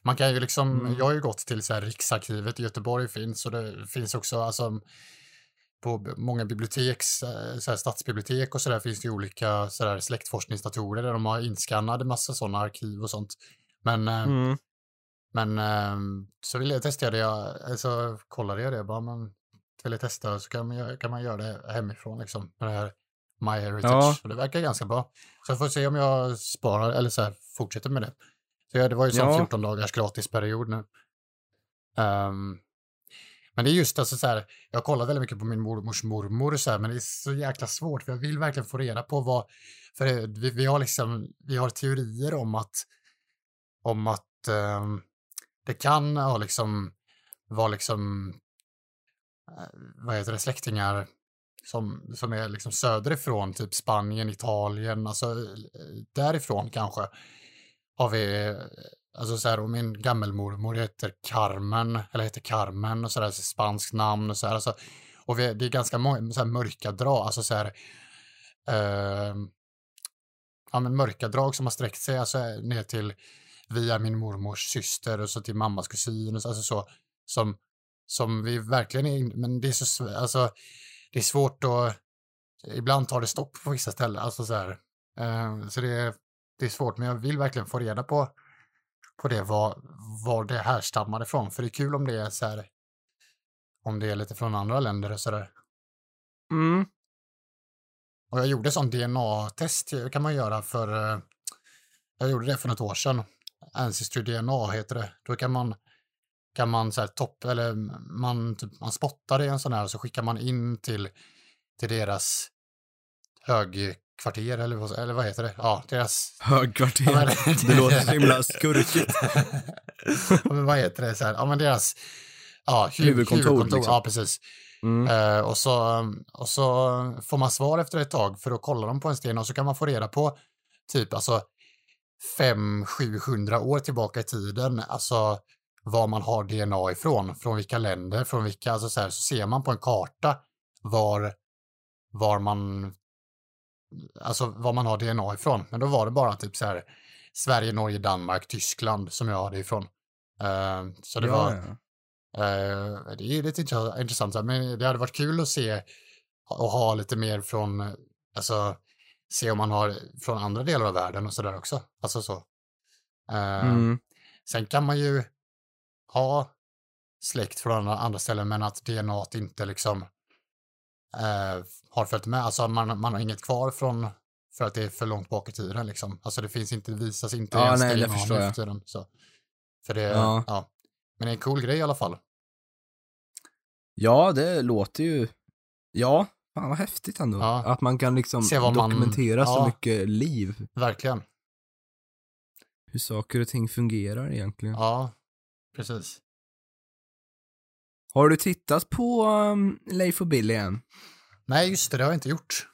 Man kan ju liksom, Mm. jag har ju gått till så här Riksarkivet i Göteborg finns och det finns också alltså på många biblioteks, eh, så här stadsbibliotek och sådär finns det ju olika så där släktforskningsdatorer där de har inskannade massa sådana arkiv och sånt. Men, eh, Mm. men eh, så ville jag testa det, jag, alltså kollade jag det bara, men vill jag testa så kan man, göra- kan man göra det hemifrån liksom med det här MyHeritage. Ja. Och det verkar ganska bra. Så jag får se om jag sparar eller så här, fortsätter med det. Så ja, det var ju som Ja. 14 dagars gratisperiod nu. Ehm, men det är just alltså så här, jag har kollat väldigt mycket på min mormors mormor så här, men det är så jäkla svårt för jag vill verkligen få reda på vad, för vi, vi har liksom, vi har teorier om att, om att ehm, det kan ha liksom, vara liksom, eh, vad heter det, släktingar som, som är liksom söderifrån, typ Spanien, Italien, alltså eh, därifrån kanske har vi, eh, alltså så här, och min gammelmormor heter Carmen, eller heter Carmen och sådär, så spanskt namn och så här, alltså, och vi, det är ganska många så här mörka drag, alltså så här, eh, ja men mörka drag som har sträckt sig alltså ner till via min mormors syster och så till mammas kusin och så, alltså så, som, som vi verkligen är, men det är så, alltså, det är svårt att, ibland tar det stopp på vissa ställen, alltså så här, eh, så det är, det är svårt, men jag vill verkligen få reda på, på det, var, var det härstammar ifrån, för det är kul om det är så här, om det är lite från andra länder och sådär. Mm. Och jag gjorde sån DNA-test, det kan man göra för, eh, jag gjorde det för något år sedan. Ancestry DNA heter det. Då kan man, kan man så här topp, eller man, typ, man spottar i en sån här och så skickar man in till, till deras högkvarter eller, vad- eller vad heter det? Ja, deras... Högkvarter. Ja, det låter så himla skurkigt. (laughs) men vad heter det? Så här, ja, men deras ja, hu- huvudkontor, huvudkontor liksom. Ja, precis. Mm. Eh, och, så, och så får man svar efter ett tag för att kolla dem på en sten och så kan man få reda på typ alltså 500-700 år tillbaka i tiden, alltså var man har DNA ifrån, från vilka länder, från vilka, alltså så här, så ser man på en karta var, var man, alltså var man har DNA ifrån. Men då var det bara typ så här Sverige, Norge, Danmark, Tyskland som jag har det ifrån. Eh, så det var, ja, ja. Eh, det är lite intressant, så men det hade varit kul att se och ha lite mer från, alltså se om man har från andra delar av världen och sådär också. Alltså så. Eh, Mm. Sen kan man ju ha släkt från andra, andra ställen men att DNA inte liksom eh, har följt med. Alltså man, man har inget kvar från för att det är för långt bak i tiden liksom. Alltså det finns inte, det visas inte Ja, ens nej, DNA nu för tiden. Så. För det, Ja. ja. Men det är en cool grej i alla fall. Ja, det låter ju... Ja, fan vad häftigt ändå. Ja. Att man kan liksom vad man- dokumentera så ja. mycket liv. Verkligen. Hur saker och ting fungerar egentligen. Ja, precis. Har du tittat på um, Leif och Billy än? Nej, just det, det har jag inte gjort.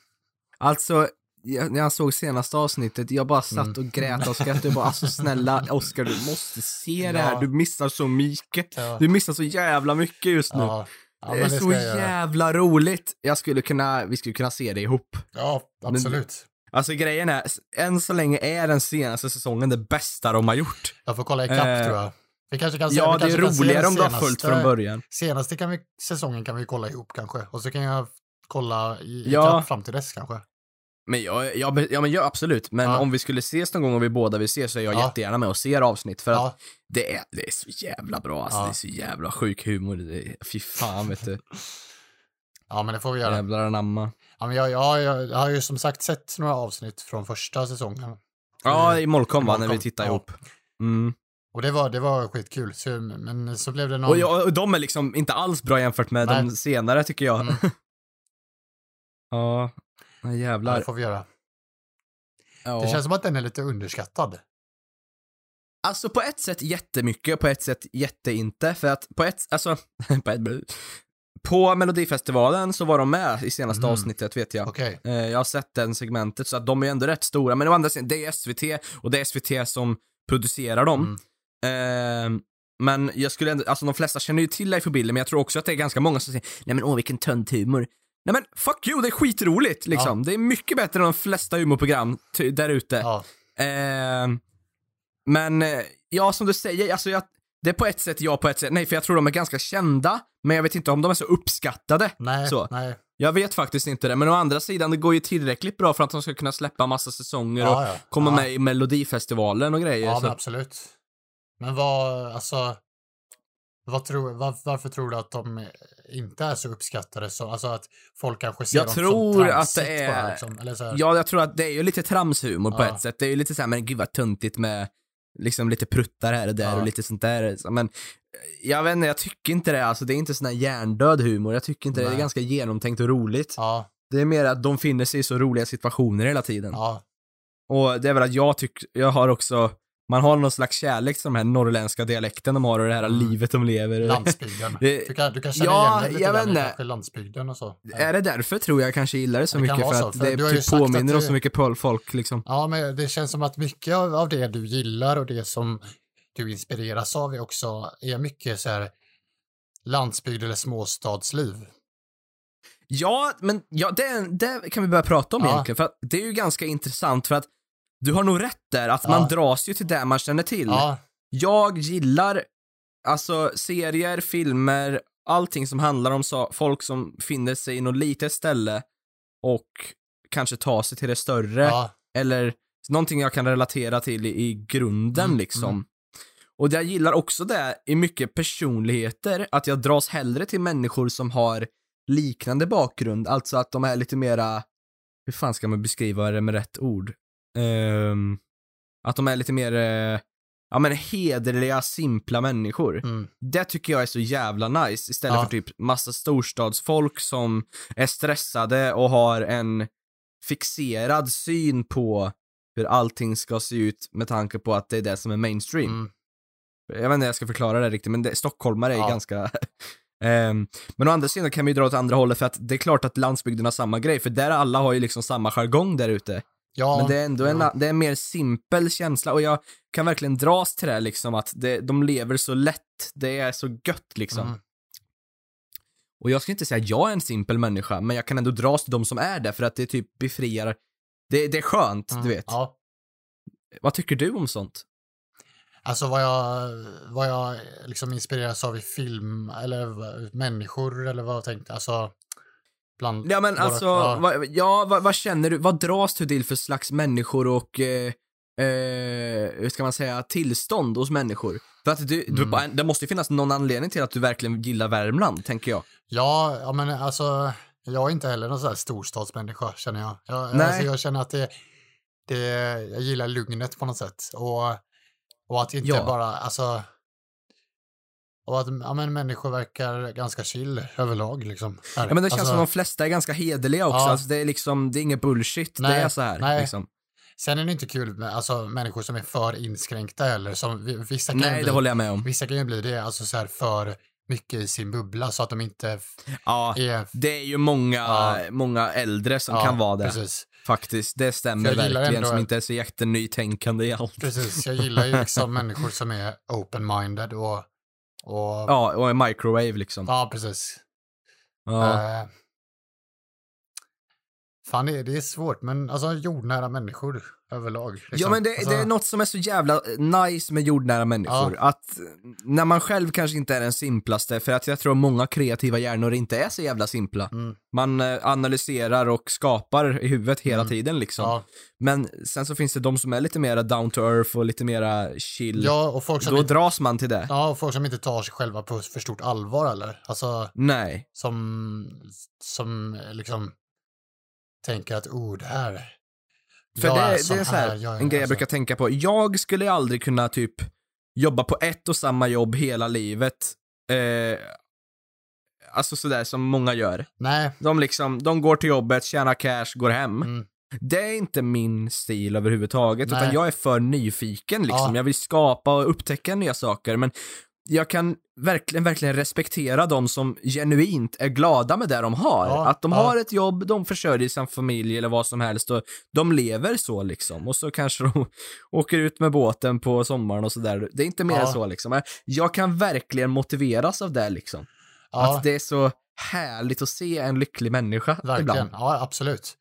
Alltså, jag, när jag såg senaste avsnittet, jag bara satt Mm. och grät och skrattade. Jag bara, alltså snälla Oskar, du måste se det här. Ja. Du missar så mycket. Ja, Du missar så jävla mycket just nu. ja, ja det men är det så jag jävla roligt. Jag skulle kunna, vi skulle kunna se det ihop. Ja, absolut. Alltså grejen är, än så länge är den senaste säsongen det bästa de har gjort. Jag får kolla ikapp Eh, tror jag. Vi kanske kan se, Ja, det är roligare om du har följt från början. Senaste kan vi, säsongen kan vi kolla ihop kanske. Och så kan jag kolla i, Ja. fram till dess kanske. Men jag, jag, ja, men ja, absolut. Men Ja. om vi skulle ses någon gång och vi båda vill ses så är jag Ja. jättegärna med och ser avsnitt. För att det, är, det är så jävla bra alltså. Det är så jävla sjuk humor. Det är, fy fan vet du. (laughs) ja, men det får vi göra. Jävlar anamma. Ja, men jag, jag, jag, jag har ju som sagt sett några avsnitt från första säsongen. Ja, i Molkom va, när vi tittar ihop. Mm. Och det var, det var skitkul. Så, men så blev det någon... Och, och de är liksom inte alls bra jämfört med de Nej. senare tycker jag. Mm. (laughs) ja, jävlar. det får vi göra. Ja. Det känns som att den är lite underskattad. Alltså på ett sätt jättemycket, på ett sätt jätteinte, för att på ett, alltså, (laughs) på, ett, på Melodifestivalen så var de med i senaste Mm. avsnittet vet jag. Okej. Eh, Jag har sett den segmentet, så att de är ändå rätt stora, men å andra sidan, det är SVT, och det är SVT som producerar dem. Mm. Eh, men jag skulle ändå, alltså de flesta känner ju till Leif och Billy, men jag tror också att det är ganska många som säger nej men åh vilken tönt humor. Nej men fuck you, det är skitroligt liksom. Det är mycket bättre än de flesta humorprogram där ute. Ja. Eh, men, ja som du säger, alltså jag, det är på ett sätt ja, på ett sätt nej, för jag tror de är ganska kända, men jag vet inte om de är så uppskattade. Nej, Så. nej. Jag vet faktiskt inte det, men å andra sidan, det går ju tillräckligt bra för att de ska kunna släppa massa säsonger och Ja, ja. komma ja. med i Melodifestivalen och grejer. Ja, så. absolut. Men vad, alltså, vad tror, var, varför tror du att de inte är så uppskattade? Så, alltså att folk kanske ser Jag dem tror som att det är- bara, liksom, eller så här, Ja, jag tror att det är ju lite tramshumor på Ja. ett sätt. Det är ju lite såhär, men gud vad tuntigt med liksom lite pruttar här och där Ja. och lite sånt där. Men eh, jag vet inte, jag tycker inte det. Alltså det är inte sån här hjärndöd humor. Jag tycker inte det. Det är Nej. ganska genomtänkt och roligt. Ja, Det är mer att de finner sig i så roliga situationer hela tiden. ja, Och det är väl att jag tycker, jag har också, man har någon slags kärlek till de här norrländska dialekten de har och det här Mm. livet de lever. landsbygden. Det- Du kan, du kan känna Ja, igen dig lite jag där med landsbygden och så. Är det därför tror jag kanske gillar det så Det mycket? För så, att för det du har ju typ att påminner om du- så mycket folk liksom. Ja, men det känns som att mycket av, av det du gillar och det som du inspireras av är också är mycket så här landsbygd eller småstadsliv. Ja, men ja, det, det kan vi börja prata om Ja. egentligen, för att det är ju ganska intressant för att du har nog rätt där, att Ja. man dras ju till det man känner till. Ja, Jag gillar, alltså serier, filmer, allting som handlar om så, folk som finner sig i något litet ställe och kanske tar sig till det större, ja, eller någonting jag kan relatera till i, i grunden Mm, liksom. mm. Och jag gillar också det i mycket personligheter, att jag dras hellre till människor som har liknande bakgrund, alltså att de är lite mera, hur fan ska man beskriva det med rätt ord? Ehm, att de är lite mer, eh, ja men hederliga, simpla människor. mm, Det tycker jag är så jävla nice, istället Ja. för typ massa storstadsfolk som är stressade och har en fixerad syn på hur allting ska se ut med tanke på att det är det som är mainstream. mm, Jag vet inte hur jag ska förklara det riktigt, men det, stockholmare är Ja. ganska... (laughs) Ehm, men å andra sidan kan vi ju dra åt andra hållet för att det är klart att landsbygden har samma grej, för där alla har ju liksom samma jargong där ute. Ja, Men det är ändå en, ja. det är en mer simpel känsla och jag kan verkligen dras till det liksom att det, de lever så lätt, det är så gött liksom. Mm. Och jag ska inte säga att jag är en simpel människa, men jag kan ändå dras till de som är det för att det typ befriar, det, det är skönt, Mm. du vet. Ja. Vad tycker du om sånt? Alltså vad jag, vad jag liksom inspireras av i film eller människor eller vad jag tänkte, alltså bland Ja men våra- alltså, ja. vad, ja, vad, vad känner du, vad dras du till för slags människor och, eh, eh, hur ska man säga, tillstånd hos människor? För att du, du Mm. bara, det måste ju finnas någon anledning till att du verkligen gillar Värmland, tänker jag. Ja, ja men alltså jag är inte heller någon sån här storstadsmänniska känner jag. jag Nej. Alltså, jag känner att det, det, jag gillar lugnet på något sätt och, och att inte Ja. bara, alltså och att ja, men människor verkar ganska chill överlag liksom. Ja men det känns alltså, som de flesta är ganska hederliga också, Ja. alltså det är liksom, det är inget bullshit, det Nej, är så här nej. liksom. Sen är det inte kul med alltså, människor som är för inskränkta eller som vi- vissa kan Nej, bli, det håller jag med om. Vissa kan ju bli det, alltså så här för mycket i sin bubbla så att de inte Ja, är... det är ju många, Ja. många äldre som ja, kan vara det, Precis, faktiskt. Det stämmer verkligen, ändå- som inte är så jättenytänkande i allt. precis. Jag gillar ju liksom människor som är open-minded och... och Ja, och en microwave liksom. ja, precis. Ja. Eh, fan, det, det är svårt, men alltså jordnära människor överlag. Liksom. Ja men det, alltså, det är något som är så jävla nice med jordnära människor. Att när man själv kanske inte är den simplaste, för att jag tror många kreativa hjärnor inte är så jävla simpla. Mm, Man eh, analyserar och skapar i huvudet hela Mm. tiden liksom. ja, Men sen så finns det de som är lite mera down to earth och lite mera chill. ja, och folk som Då inte, dras man till det. ja, och folk som inte tar sig själva på för stort allvar eller? Alltså, Nej. som, som liksom tänker att oh, det här... För det, det sån är så här, jag är- en grej jag alltså, brukar tänka på. Jag skulle aldrig kunna typ jobba på ett och samma jobb hela livet. Eh, alltså sådär som många gör. Nej, De liksom, de går till jobbet, tjänar cash, går hem. mm, Det är inte min stil överhuvudtaget, Nej. utan jag är för nyfiken liksom. Ja. Jag vill skapa och upptäcka nya saker, men jag kan verkligen, verkligen respektera de som genuint är glada med det de har. Ja, att de ja. har ett jobb, de försörjer sin familj eller vad som helst och de lever så liksom. Och så kanske de (laughs) åker ut med båten på sommaren och sådär. Det är inte mer Ja. så liksom. Jag kan verkligen motiveras av det liksom. Att det är så härligt att se en lycklig människa verkligen. ibland. Ja, absolut.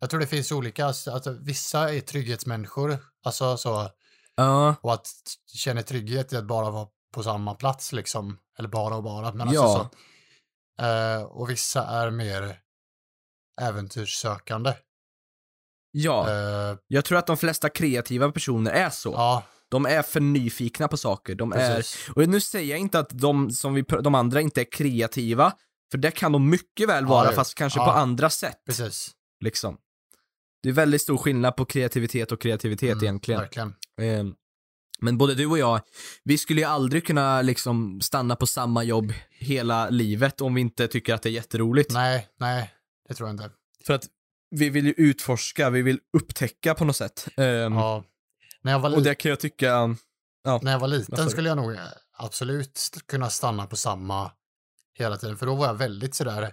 Jag tror det finns olika, alltså, att vissa är trygghetsmänniskor, alltså så, Ja, och att känna trygghet i att bara vara på samma plats liksom, eller bara och bara, men alltså Ja. så. Eh, och vissa är mer äventyrssökande. ja. Eh, Jag tror att de flesta kreativa personer är så. ja, De är för nyfikna på saker. De är, och nu säger jag inte att de, som vi, de andra inte är kreativa, för det kan de mycket väl vara, Ja, fast kanske Ja. på andra sätt. Precis. Liksom. Det är väldigt stor skillnad på kreativitet och kreativitet Mm, egentligen. Verkligen. Men både du och jag, vi skulle ju aldrig kunna liksom stanna på samma jobb hela livet om vi inte tycker att det är jätteroligt. Nej, nej, det tror jag inte. För att vi vill ju utforska, vi vill upptäcka på något sätt. Ehm, Ja. När jag var, Och det kan jag tycka, när jag var liten skulle jag nog absolut kunna stanna på samma hela tiden, för då var jag väldigt sådär,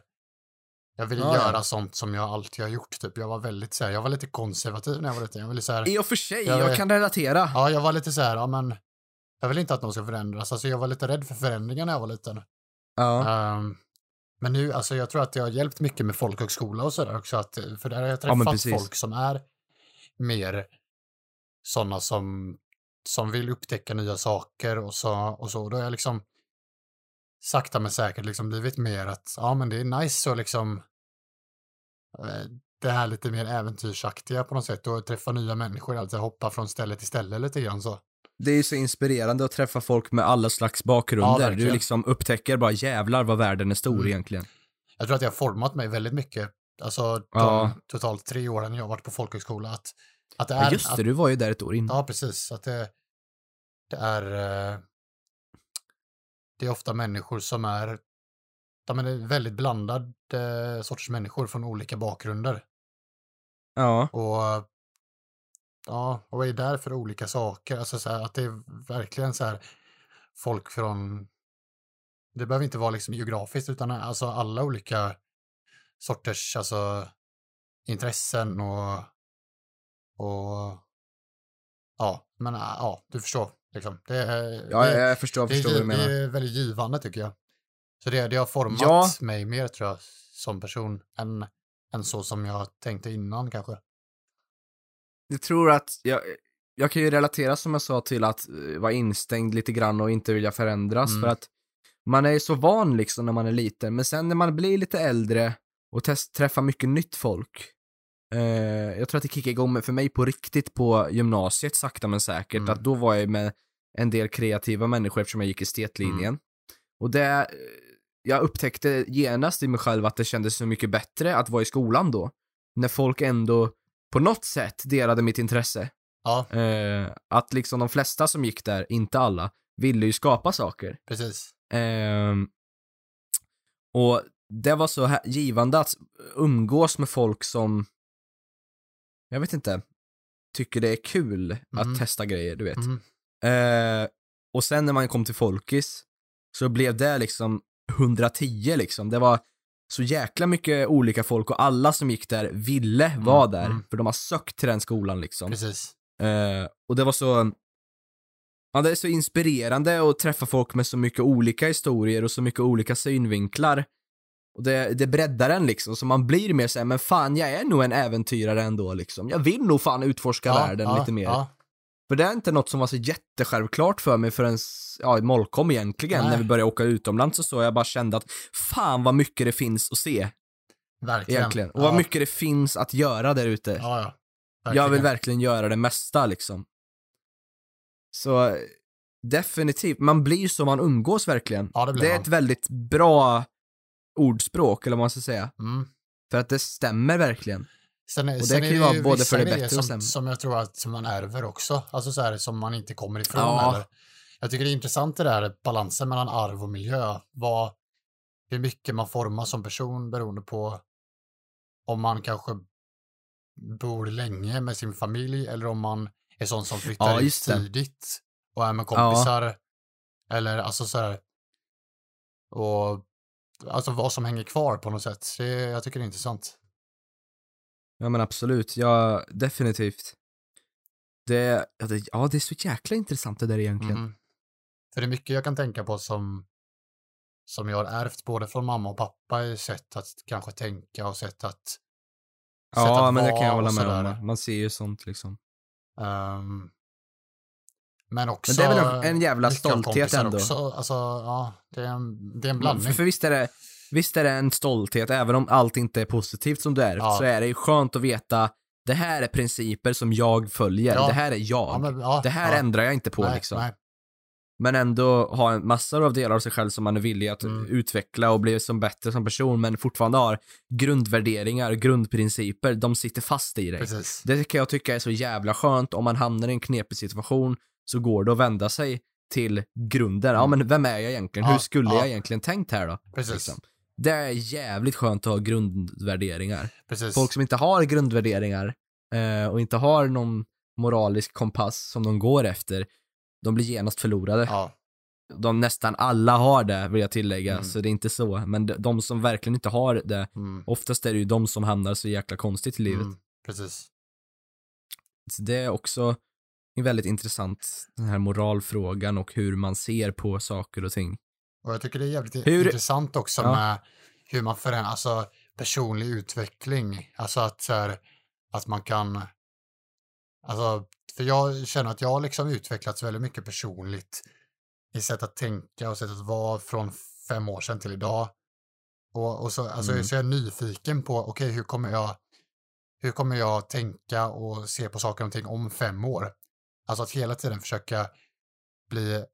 jag ville Ja, ja. göra sånt som jag alltid har gjort, typ. Jag var väldigt såhär, jag var lite konservativ när jag var liten. Jag ville såhär, i och för sig, Jag jag, kan relatera. ja, jag var lite såhär, ja men, jag vill inte att någon ska förändras. Alltså jag var lite rädd för förändringar när jag var liten. Ja. Ehm, men nu, alltså jag tror att det har hjälpt mycket med folkhögskola och sådär också, att, för där har jag Ja, träffat precis. folk som är mer sådana som, som vill upptäcka nya saker och så, och så. Då har jag liksom sakta men säkert liksom blivit mer att, ja men det är nice att liksom eh, det här lite mer äventyrsaktiga på något sätt och träffa nya människor, alltså hoppa från ställe till ställe lite grann så. Det är ju så inspirerande att träffa folk med alla slags bakgrunder. Ja, du liksom upptäcker bara jävlar vad världen är stor Mm. egentligen. Jag tror att det har format mig väldigt mycket, alltså de Ja. totalt tre åren jag har varit på folkhögskola, att, att det är, Ja, just att, det, du var ju där ett år innan. Ja, precis. Att det, det är eh, det är ofta människor som är de är väldigt blandad eh, sorts människor från olika bakgrunder. Ja. Och ja, och är där för olika saker. Alltså så här, att det är verkligen så här folk från, det behöver inte vara liksom geografiskt utan alltså alla olika sorters alltså intressen och, och ja, men ja, du förstår liksom. Det, är- Ja, det, jag förstår, det, förstår vad du menar. det är väldigt givande tycker jag. Så det, det har format Ja. mig mer tror jag som person än, än så som jag tänkte innan kanske. Jag tror att, jag, jag kan ju relatera som jag sa till att eh, vara instängd lite grann och inte vilja förändras Mm. för att man är ju så van liksom när man är liten, men sen när man blir lite äldre och träffar mycket nytt folk. Eh, jag tror att det kickade igång för mig på riktigt på gymnasiet sakta men säkert, Mm. att då var jag med en del kreativa människor eftersom jag gick estetlinjen. Mm. Och det, eh, jag upptäckte genast i mig själv att det kändes så mycket bättre att vara i skolan då. När folk ändå på något sätt delade mitt intresse. Ja, Eh, att liksom de flesta som gick där, inte alla, ville ju skapa saker. precis. Ehm, och det var så här givande att umgås med folk som, jag vet inte, tycker det är kul Mhm. att testa grejer, du vet. Mm. Eh, och sen när man kom till Folkis så blev det liksom 110 liksom. Det var så jäkla mycket olika folk och alla som gick där ville vara där. mm. För de har sökt till den skolan liksom. Precis. Eh, och det var så, ja det är så inspirerande att träffa folk med så mycket olika historier och så mycket olika synvinklar. Och det, det breddar en liksom, så man blir mer såhär, men fan jag är nog en äventyrare ändå liksom. Jag vill nog fan utforska världen lite mer. Ja, För det är inte något som var så jättesjälvklart för mig förrän, ja, i Molkom egentligen, Nej. när vi började åka utomlands och så, jag bara kände att fan vad mycket det finns att se, verkligen. egentligen. Och ja. vad mycket det finns att göra där ute. Ja, ja. jag vill verkligen göra det mesta liksom. Så, definitivt, man blir som man umgås verkligen. Ja, det det är man. ett väldigt bra ordspråk, eller vad man ska säga. Mm. För att det stämmer verkligen. Sen, är- det sen kan ju vara både för det bättre och som, sämre. som jag tror att man ärver också. Alltså så här som man inte kommer ifrån. Ja. Eller. Jag tycker det är intressant det där balansen mellan arv och miljö. Vad, hur mycket man formas som person beroende på om man kanske bor länge med sin familj eller om man är sån som flyttar Ja, ut tidigt och är med kompisar. Eller alltså så här. Och alltså vad som hänger kvar på något sätt. Det, jag tycker det är intressant. Ja men absolut, ja definitivt. Det, ja, det, ja det är så jäkla intressant det där egentligen. Mhm. För det är mycket jag kan tänka på som, som jag har ärvt både från mamma och pappa i sätt att kanske tänka och sätt att sätt Ja att men det kan jag hålla med om. Man ser ju sånt liksom. Ehm, men också Men det är väl en, en jävla stolthet ändå. Också. Alltså, ja, det är en, det är en För, blandning. för visst är det, visst är det en stolthet, även om allt inte är positivt som du ärvt, Ja. så är det ju skönt att veta det här är principer som jag följer, Ja. det här är jag. Ja, men, det här ändrar jag inte på nej, liksom. Nej, Men ändå ha en massor av delar av sig själv som man är villig att Mm. utveckla och bli som bättre som person, men fortfarande har grundvärderingar, grundprinciper, de sitter fast i dig. precis. Det kan jag tycka är så jävla skönt om man hamnar i en knepig situation så går det att vända sig till grunden. Ja men vem är jag egentligen? Hur skulle ja. jag egentligen tänkt här då? Precis. Liksom. Det är jävligt skönt att ha grundvärderingar. precis. Folk som inte har grundvärderingar eh, och inte har någon moralisk kompass som de går efter, de blir genast förlorade. Ja, De nästan alla har det, vill jag tillägga, Mm. så det är inte så. Men de, de som verkligen inte har det, mm, oftast är det ju de som hamnar så jäkla konstigt i livet. mm, precis. Så det är också väldigt intressant, den här moralfrågan och hur man ser på saker och ting. Och jag tycker det är jävligt Hur- intressant också Ja. med hur man förändrar, alltså personlig utveckling. Alltså att så här, att man kan, alltså, för jag känner att jag har liksom utvecklats väldigt mycket personligt i sätt att tänka och sätt att vara från fem år sedan till idag. Och, och så, alltså, Mm. så är jag nyfiken på, okej, hur kommer jag, hur kommer jag tänka och se på saker och ting om fem år? Alltså att hela tiden försöka bli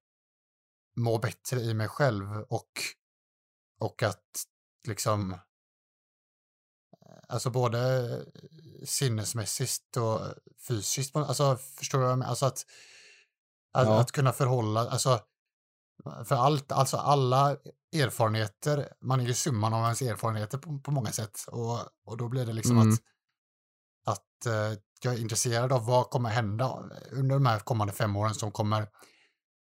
må bättre i mig själv och, och att liksom alltså både sinnesmässigt och fysiskt, alltså förstår du jag? Alltså att, att, Ja. att kunna förhålla, alltså för allt, alltså alla erfarenheter, man är ju summan av ens erfarenheter på, på många sätt och, och då blir det liksom Mm. att, att eh, jag är intresserad av vad kommer hända under de här kommande fem åren som kommer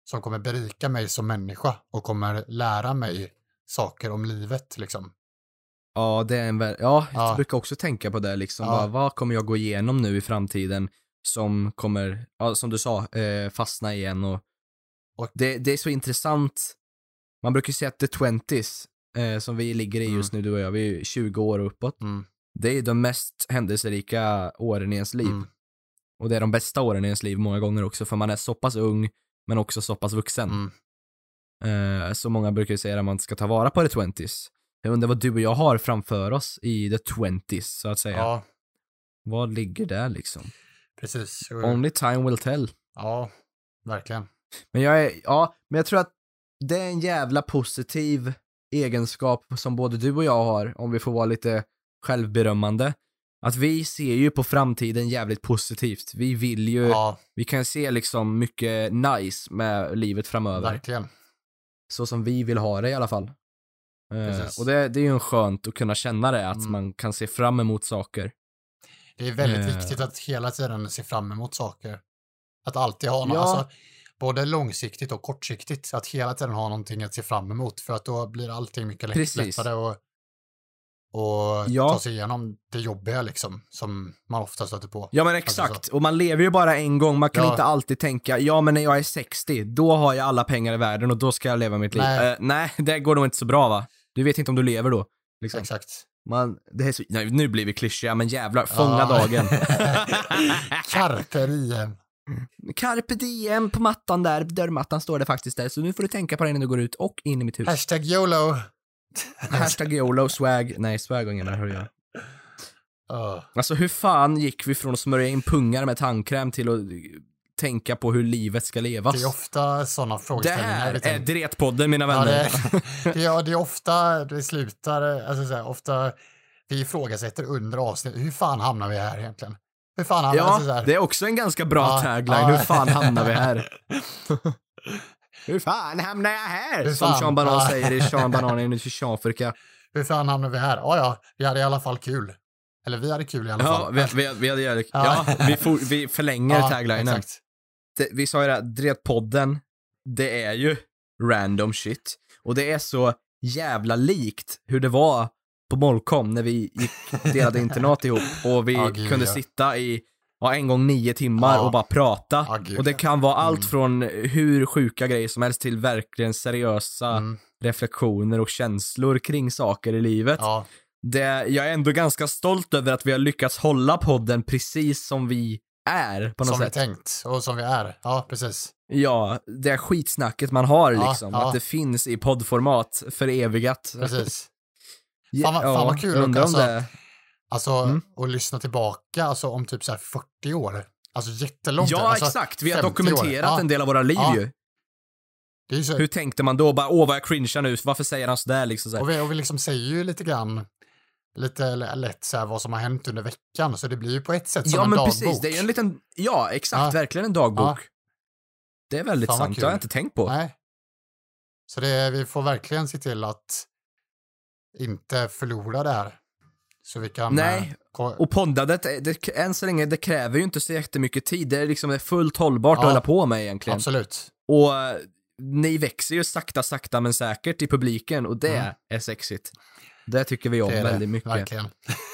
som kommer berika mig som människa och kommer lära mig saker om livet liksom. Ja, det är en väl, ja, jag Ja. brukar också tänka på det liksom. Ja. Bara, vad kommer jag gå igenom nu i framtiden som kommer, ja, som du sa, eh, fastna igen och, Och- det, det är så intressant. Man brukar säga att the 20s, eh, som vi ligger i just nu, du och jag, vi är ju 20 år och uppåt. Mm. Det är de mest händelserika åren i ens liv. Mm. Och det är de bästa åren i ens liv många gånger också, för man är så pass ung, men också så pass vuxen. Mm. Eh, så många brukar ju säga att man ska ta vara på the 20s. Jag undrar vad du och jag har framför oss i the 20s, så att säga. Ja, Vad ligger där liksom? precis. Only time will tell. Ja, verkligen. Men jag är, ja, men jag tror att det är en jävla positiv egenskap som både du och jag har, om vi får vara lite självberömmande. Att vi ser ju på framtiden jävligt positivt. Vi vill ju, Ja, vi kan se liksom mycket nice med livet framöver. verkligen. Så som vi vill ha det i alla fall. Eh, Precis. och det, det är ju en skönt att kunna känna det, att Mm. man kan se fram emot saker. Det är väldigt Eh. viktigt att hela tiden se fram emot saker. Att alltid ha något, Ja. alltså, både långsiktigt och kortsiktigt, att hela tiden ha någonting att se fram emot för att då blir allting mycket Precis. lättare och, och Ja. ta sig igenom det jobbiga liksom, som man ofta stöter på. Ja men Alltså exakt, och man lever ju bara en gång, man kan Ja. inte alltid tänka, ja men när jag är 60, då har jag alla pengar i världen och då ska jag leva mitt liv. Nej. Eh, nej, det går nog inte så bra va? Du vet inte om du lever då. Liksom. Exakt. Man, det är så, nej, nu blir vi klyschiga, men jävlar, fånga Ja. dagen. (laughs) Carpe diem. Carpe diem på mattan där, dörrmattan står det faktiskt där, så nu får du tänka på det innan du går ut och in i mitt hus. Hashtag YOLO. (laughs) Hashtag YOLO, swag, nej swag har ingen där, hör jag. Uh, Alltså hur fan gick vi från att smörja in pungar med tandkräm till att tänka på hur livet ska levas? det är ofta sådana Det frågeställningar. här vi är Dretpodden mina Ja, vänner. det, det, ja, det är ofta det slutar, alltså så här, ofta vi ifrågasätter under avsnitt, hur fan hamnar vi här egentligen? Hur fan hamnar Ja, så här, det är också en ganska bra Ja, tagline. ja. Hur fan hamnar vi här? (laughs) (laughs) Hur fan hamnar jag här? Hur Som fan? Sean Banan Ja. säger i Sean Banan i Seanfurka. hur fan hamnar vi här? Ja, ja, vi hade i alla fall kul. Eller vi hade kul i alla Ja, fall. vi, vi, vi, hade, ja. Ja. vi, for, vi förlänger Ja, taglinen. Exakt. Det, vi sa ju det, Dretpodden, det är ju random shit. Och det är så jävla likt hur det var på Molkom när vi gick, delade internat (laughs) ihop och vi Ja, gud, kunde ja. sitta i ja, en gång nio timmar Ja. och bara prata. Ja, gud, och det ja. kan vara allt Mm. från hur sjuka grejer som helst till verkligen seriösa Mm, reflektioner och känslor kring saker i livet. ja, Det, jag är ändå ganska stolt över att vi har lyckats hålla podden precis som vi är på något som vi sätt. tänkt och som vi är. Ja, precis. Ja, det är skitsnacket man har Ja, liksom, ja. att det finns i poddformat för evigat. Precis. (laughs) Ja, Fan vad- fan vad kul undrar om också. det. Alltså, Mm. och lyssna tillbaka, alltså om typ så här 40 år. Alltså jättelångt. Ja, alltså, exakt. Vi har 50 år. dokumenterat Ja. en del av våra liv Ja. ju. Så, Hur tänkte man då? Bara, åh vad jag cringear nu, varför säger han sådär liksom? Så här. och, vi, och vi liksom säger ju lite grann, lite lätt så här vad som har hänt under veckan, så det blir ju på ett sätt som Ja en men dagbok. precis, det är ju en liten, ja exakt, Ja. verkligen en dagbok. Ja. Det är väldigt sant, kul. det har jag inte tänkt på. Nej. Så det, vi får verkligen se till att inte förlora det här. Så vi kan... Nej, eh, Och poddandet, det, det, än så länge, det kräver ju inte så jättemycket tid. Det är liksom det är fullt hållbart Ja. att hålla på med egentligen. absolut. Och eh, ni växer ju sakta, sakta men säkert i publiken och det Mm. är sexigt. Det tycker vi om väldigt det, mycket. verkligen.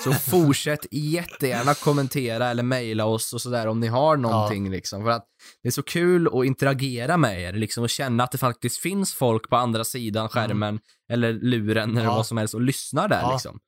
Så fortsätt (laughs) jättegärna kommentera eller mejla oss och sådär om ni har någonting liksom. För att det är så kul att interagera med er liksom och känna att det faktiskt finns folk på andra sidan skärmen eller luren eller Mm. Ja. vad som helst och lyssnar där Ja. liksom.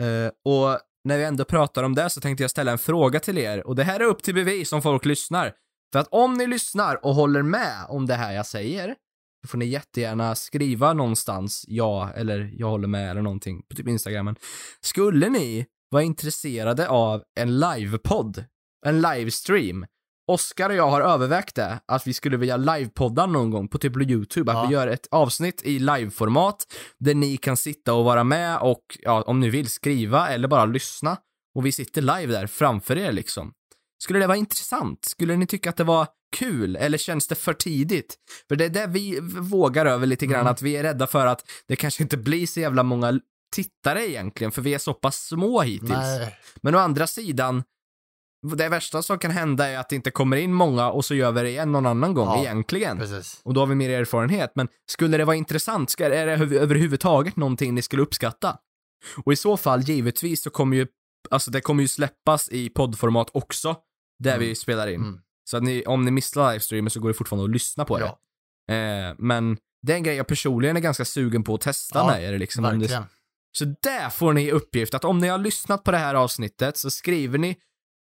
Uh, och när vi ändå pratar om det så tänkte jag ställa en fråga till er och det här är upp till bevis om folk lyssnar. För att om ni lyssnar och håller med om det här jag säger då får ni jättegärna skriva någonstans ja eller jag håller med eller någonting på typ Instagramen. Skulle ni vara intresserade av en livepodd, en livestream? Oskar och jag har övervägt det, att vi skulle vilja livepodda någon gång på typ YouTube, att Ja. vi gör ett avsnitt i liveformat där ni kan sitta och vara med och, ja, om ni vill skriva eller bara lyssna och vi sitter live där framför er liksom. Skulle det vara intressant? Skulle ni tycka att det var kul eller känns det för tidigt? För det är det vi vågar över lite grann, Mm. att vi är rädda för att det kanske inte blir så jävla många tittare egentligen, för vi är så pass små hittills. Nej, Men å andra sidan, det värsta som kan hända är att det inte kommer in många och så gör vi det igen någon annan gång Ja, egentligen. Precis. Och då har vi mer erfarenhet. Men skulle det vara intressant, ska, är det över- överhuvudtaget någonting ni skulle uppskatta? Och i så fall, givetvis, så kommer ju, alltså det kommer ju släppas i poddformat också, där Mm. vi spelar in. Mm. Så att ni, om ni missar livestreamen så går det fortfarande att lyssna på det. Ja, Eh, men det är en grej jag personligen är ganska sugen på att testa Ja, med er liksom. Om det, verkligen. så där får ni uppgift att om ni har lyssnat på det här avsnittet så skriver ni,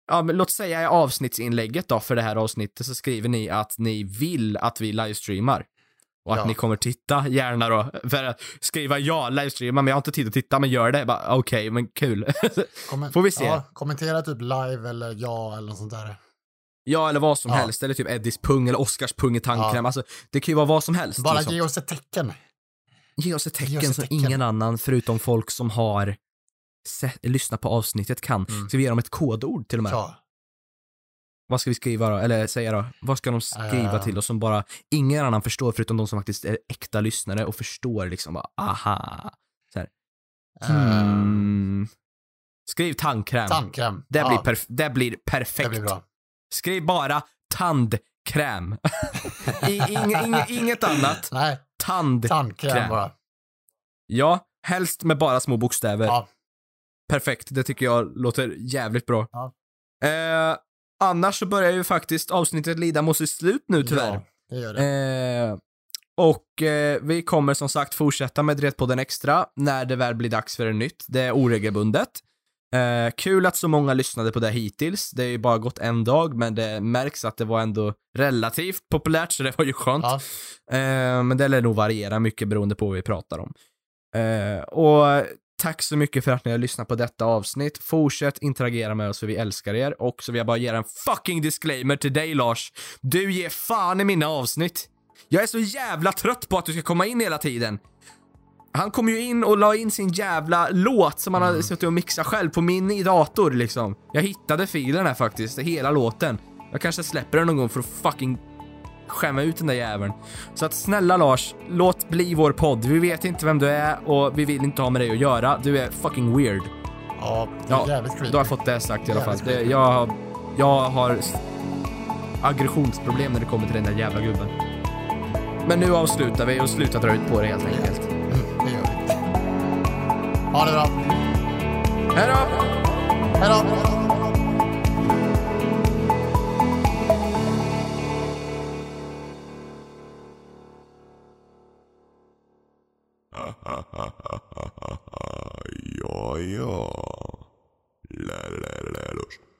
ja men låt säga i avsnittsinlägget då för det här avsnittet så skriver ni att ni vill att vi livestreamar. Och att Ja. ni kommer titta, gärna då. För att skriva ja, livestreama, men jag har inte tid att titta, men gör det. Okej, men kul. (laughs) Får vi se. Ja, kommentera typ live eller ja eller något sånt där. ja, eller vad som Ja. helst. Eller typ Eddies pung eller Oscars pung i tandkräm. Ja. Alltså, det kan ju vara vad som helst. Bara liksom. ge oss ett tecken. Ge oss ett tecken Ge oss ett som tecken. ingen annan förutom folk som har sett, lyssnat på avsnittet kan. Mm. Ska vi ge dem ett kodord till och med? Ja. Vad ska vi skriva då? Eller säga då? Vad ska de skriva Eh. till oss som bara ingen annan förstår förutom de som faktiskt är äkta lyssnare och förstår liksom bara, aha. Eh, Hmm. Skriv tandkräm. Tandkräm. det, ja, blir perf- det blir perfekt. det blir bra. Skriv bara tandkräm. (laughs) I, ing, ing, inget annat. Nej, Tand. tandkräm Kräm. bara. Ja, helst med bara små bokstäver. Ja. Perfekt, det tycker jag låter jävligt bra. Ja. Eh, annars så börjar ju faktiskt avsnittet lida mot sitt slut nu tyvärr. Ja, det gör det. Eh, och eh, vi kommer som sagt fortsätta med Dretpodden Extra när det väl blir dags för en nytt. Det är oregelbundet. Eh, kul att så många lyssnade på det hittills. Det är ju bara gått en dag, men det märks att det var ändå relativt populärt, så det var ju skönt. Ja. Eh, men det lär nog variera mycket beroende på vad vi pratar om. Eh, och tack så mycket för att ni har lyssnat på detta avsnitt. Fortsätt interagera med oss för vi älskar er. Och så vill jag bara ge en fucking disclaimer till dig Lars. Du ger fan i mina avsnitt. Jag är så jävla trött på att du ska komma in hela tiden. Han kom ju in och la in sin jävla låt som han hade suttit och mixat själv på min dator liksom. Jag hittade filen här faktiskt, hela låten. Jag kanske släpper den någon gång för att fucking skämma ut den där jäveln. Så att snälla Lars, låt bli vår podd. Vi vet inte vem du är och vi vill inte ha med dig att göra. Du är fucking weird. ja, det är Ja, jävligt creepy. Då har jag fått det sagt i alla fall. Det, jag, jag har aggressionsproblem när det kommer till den där jävla gubben. Men nu avslutar vi och slutar dra ut på det helt enkelt. Mm, det gör vi. Ha det bra. Hej då! Hej då. Ja, ja. Lä, lä, lä.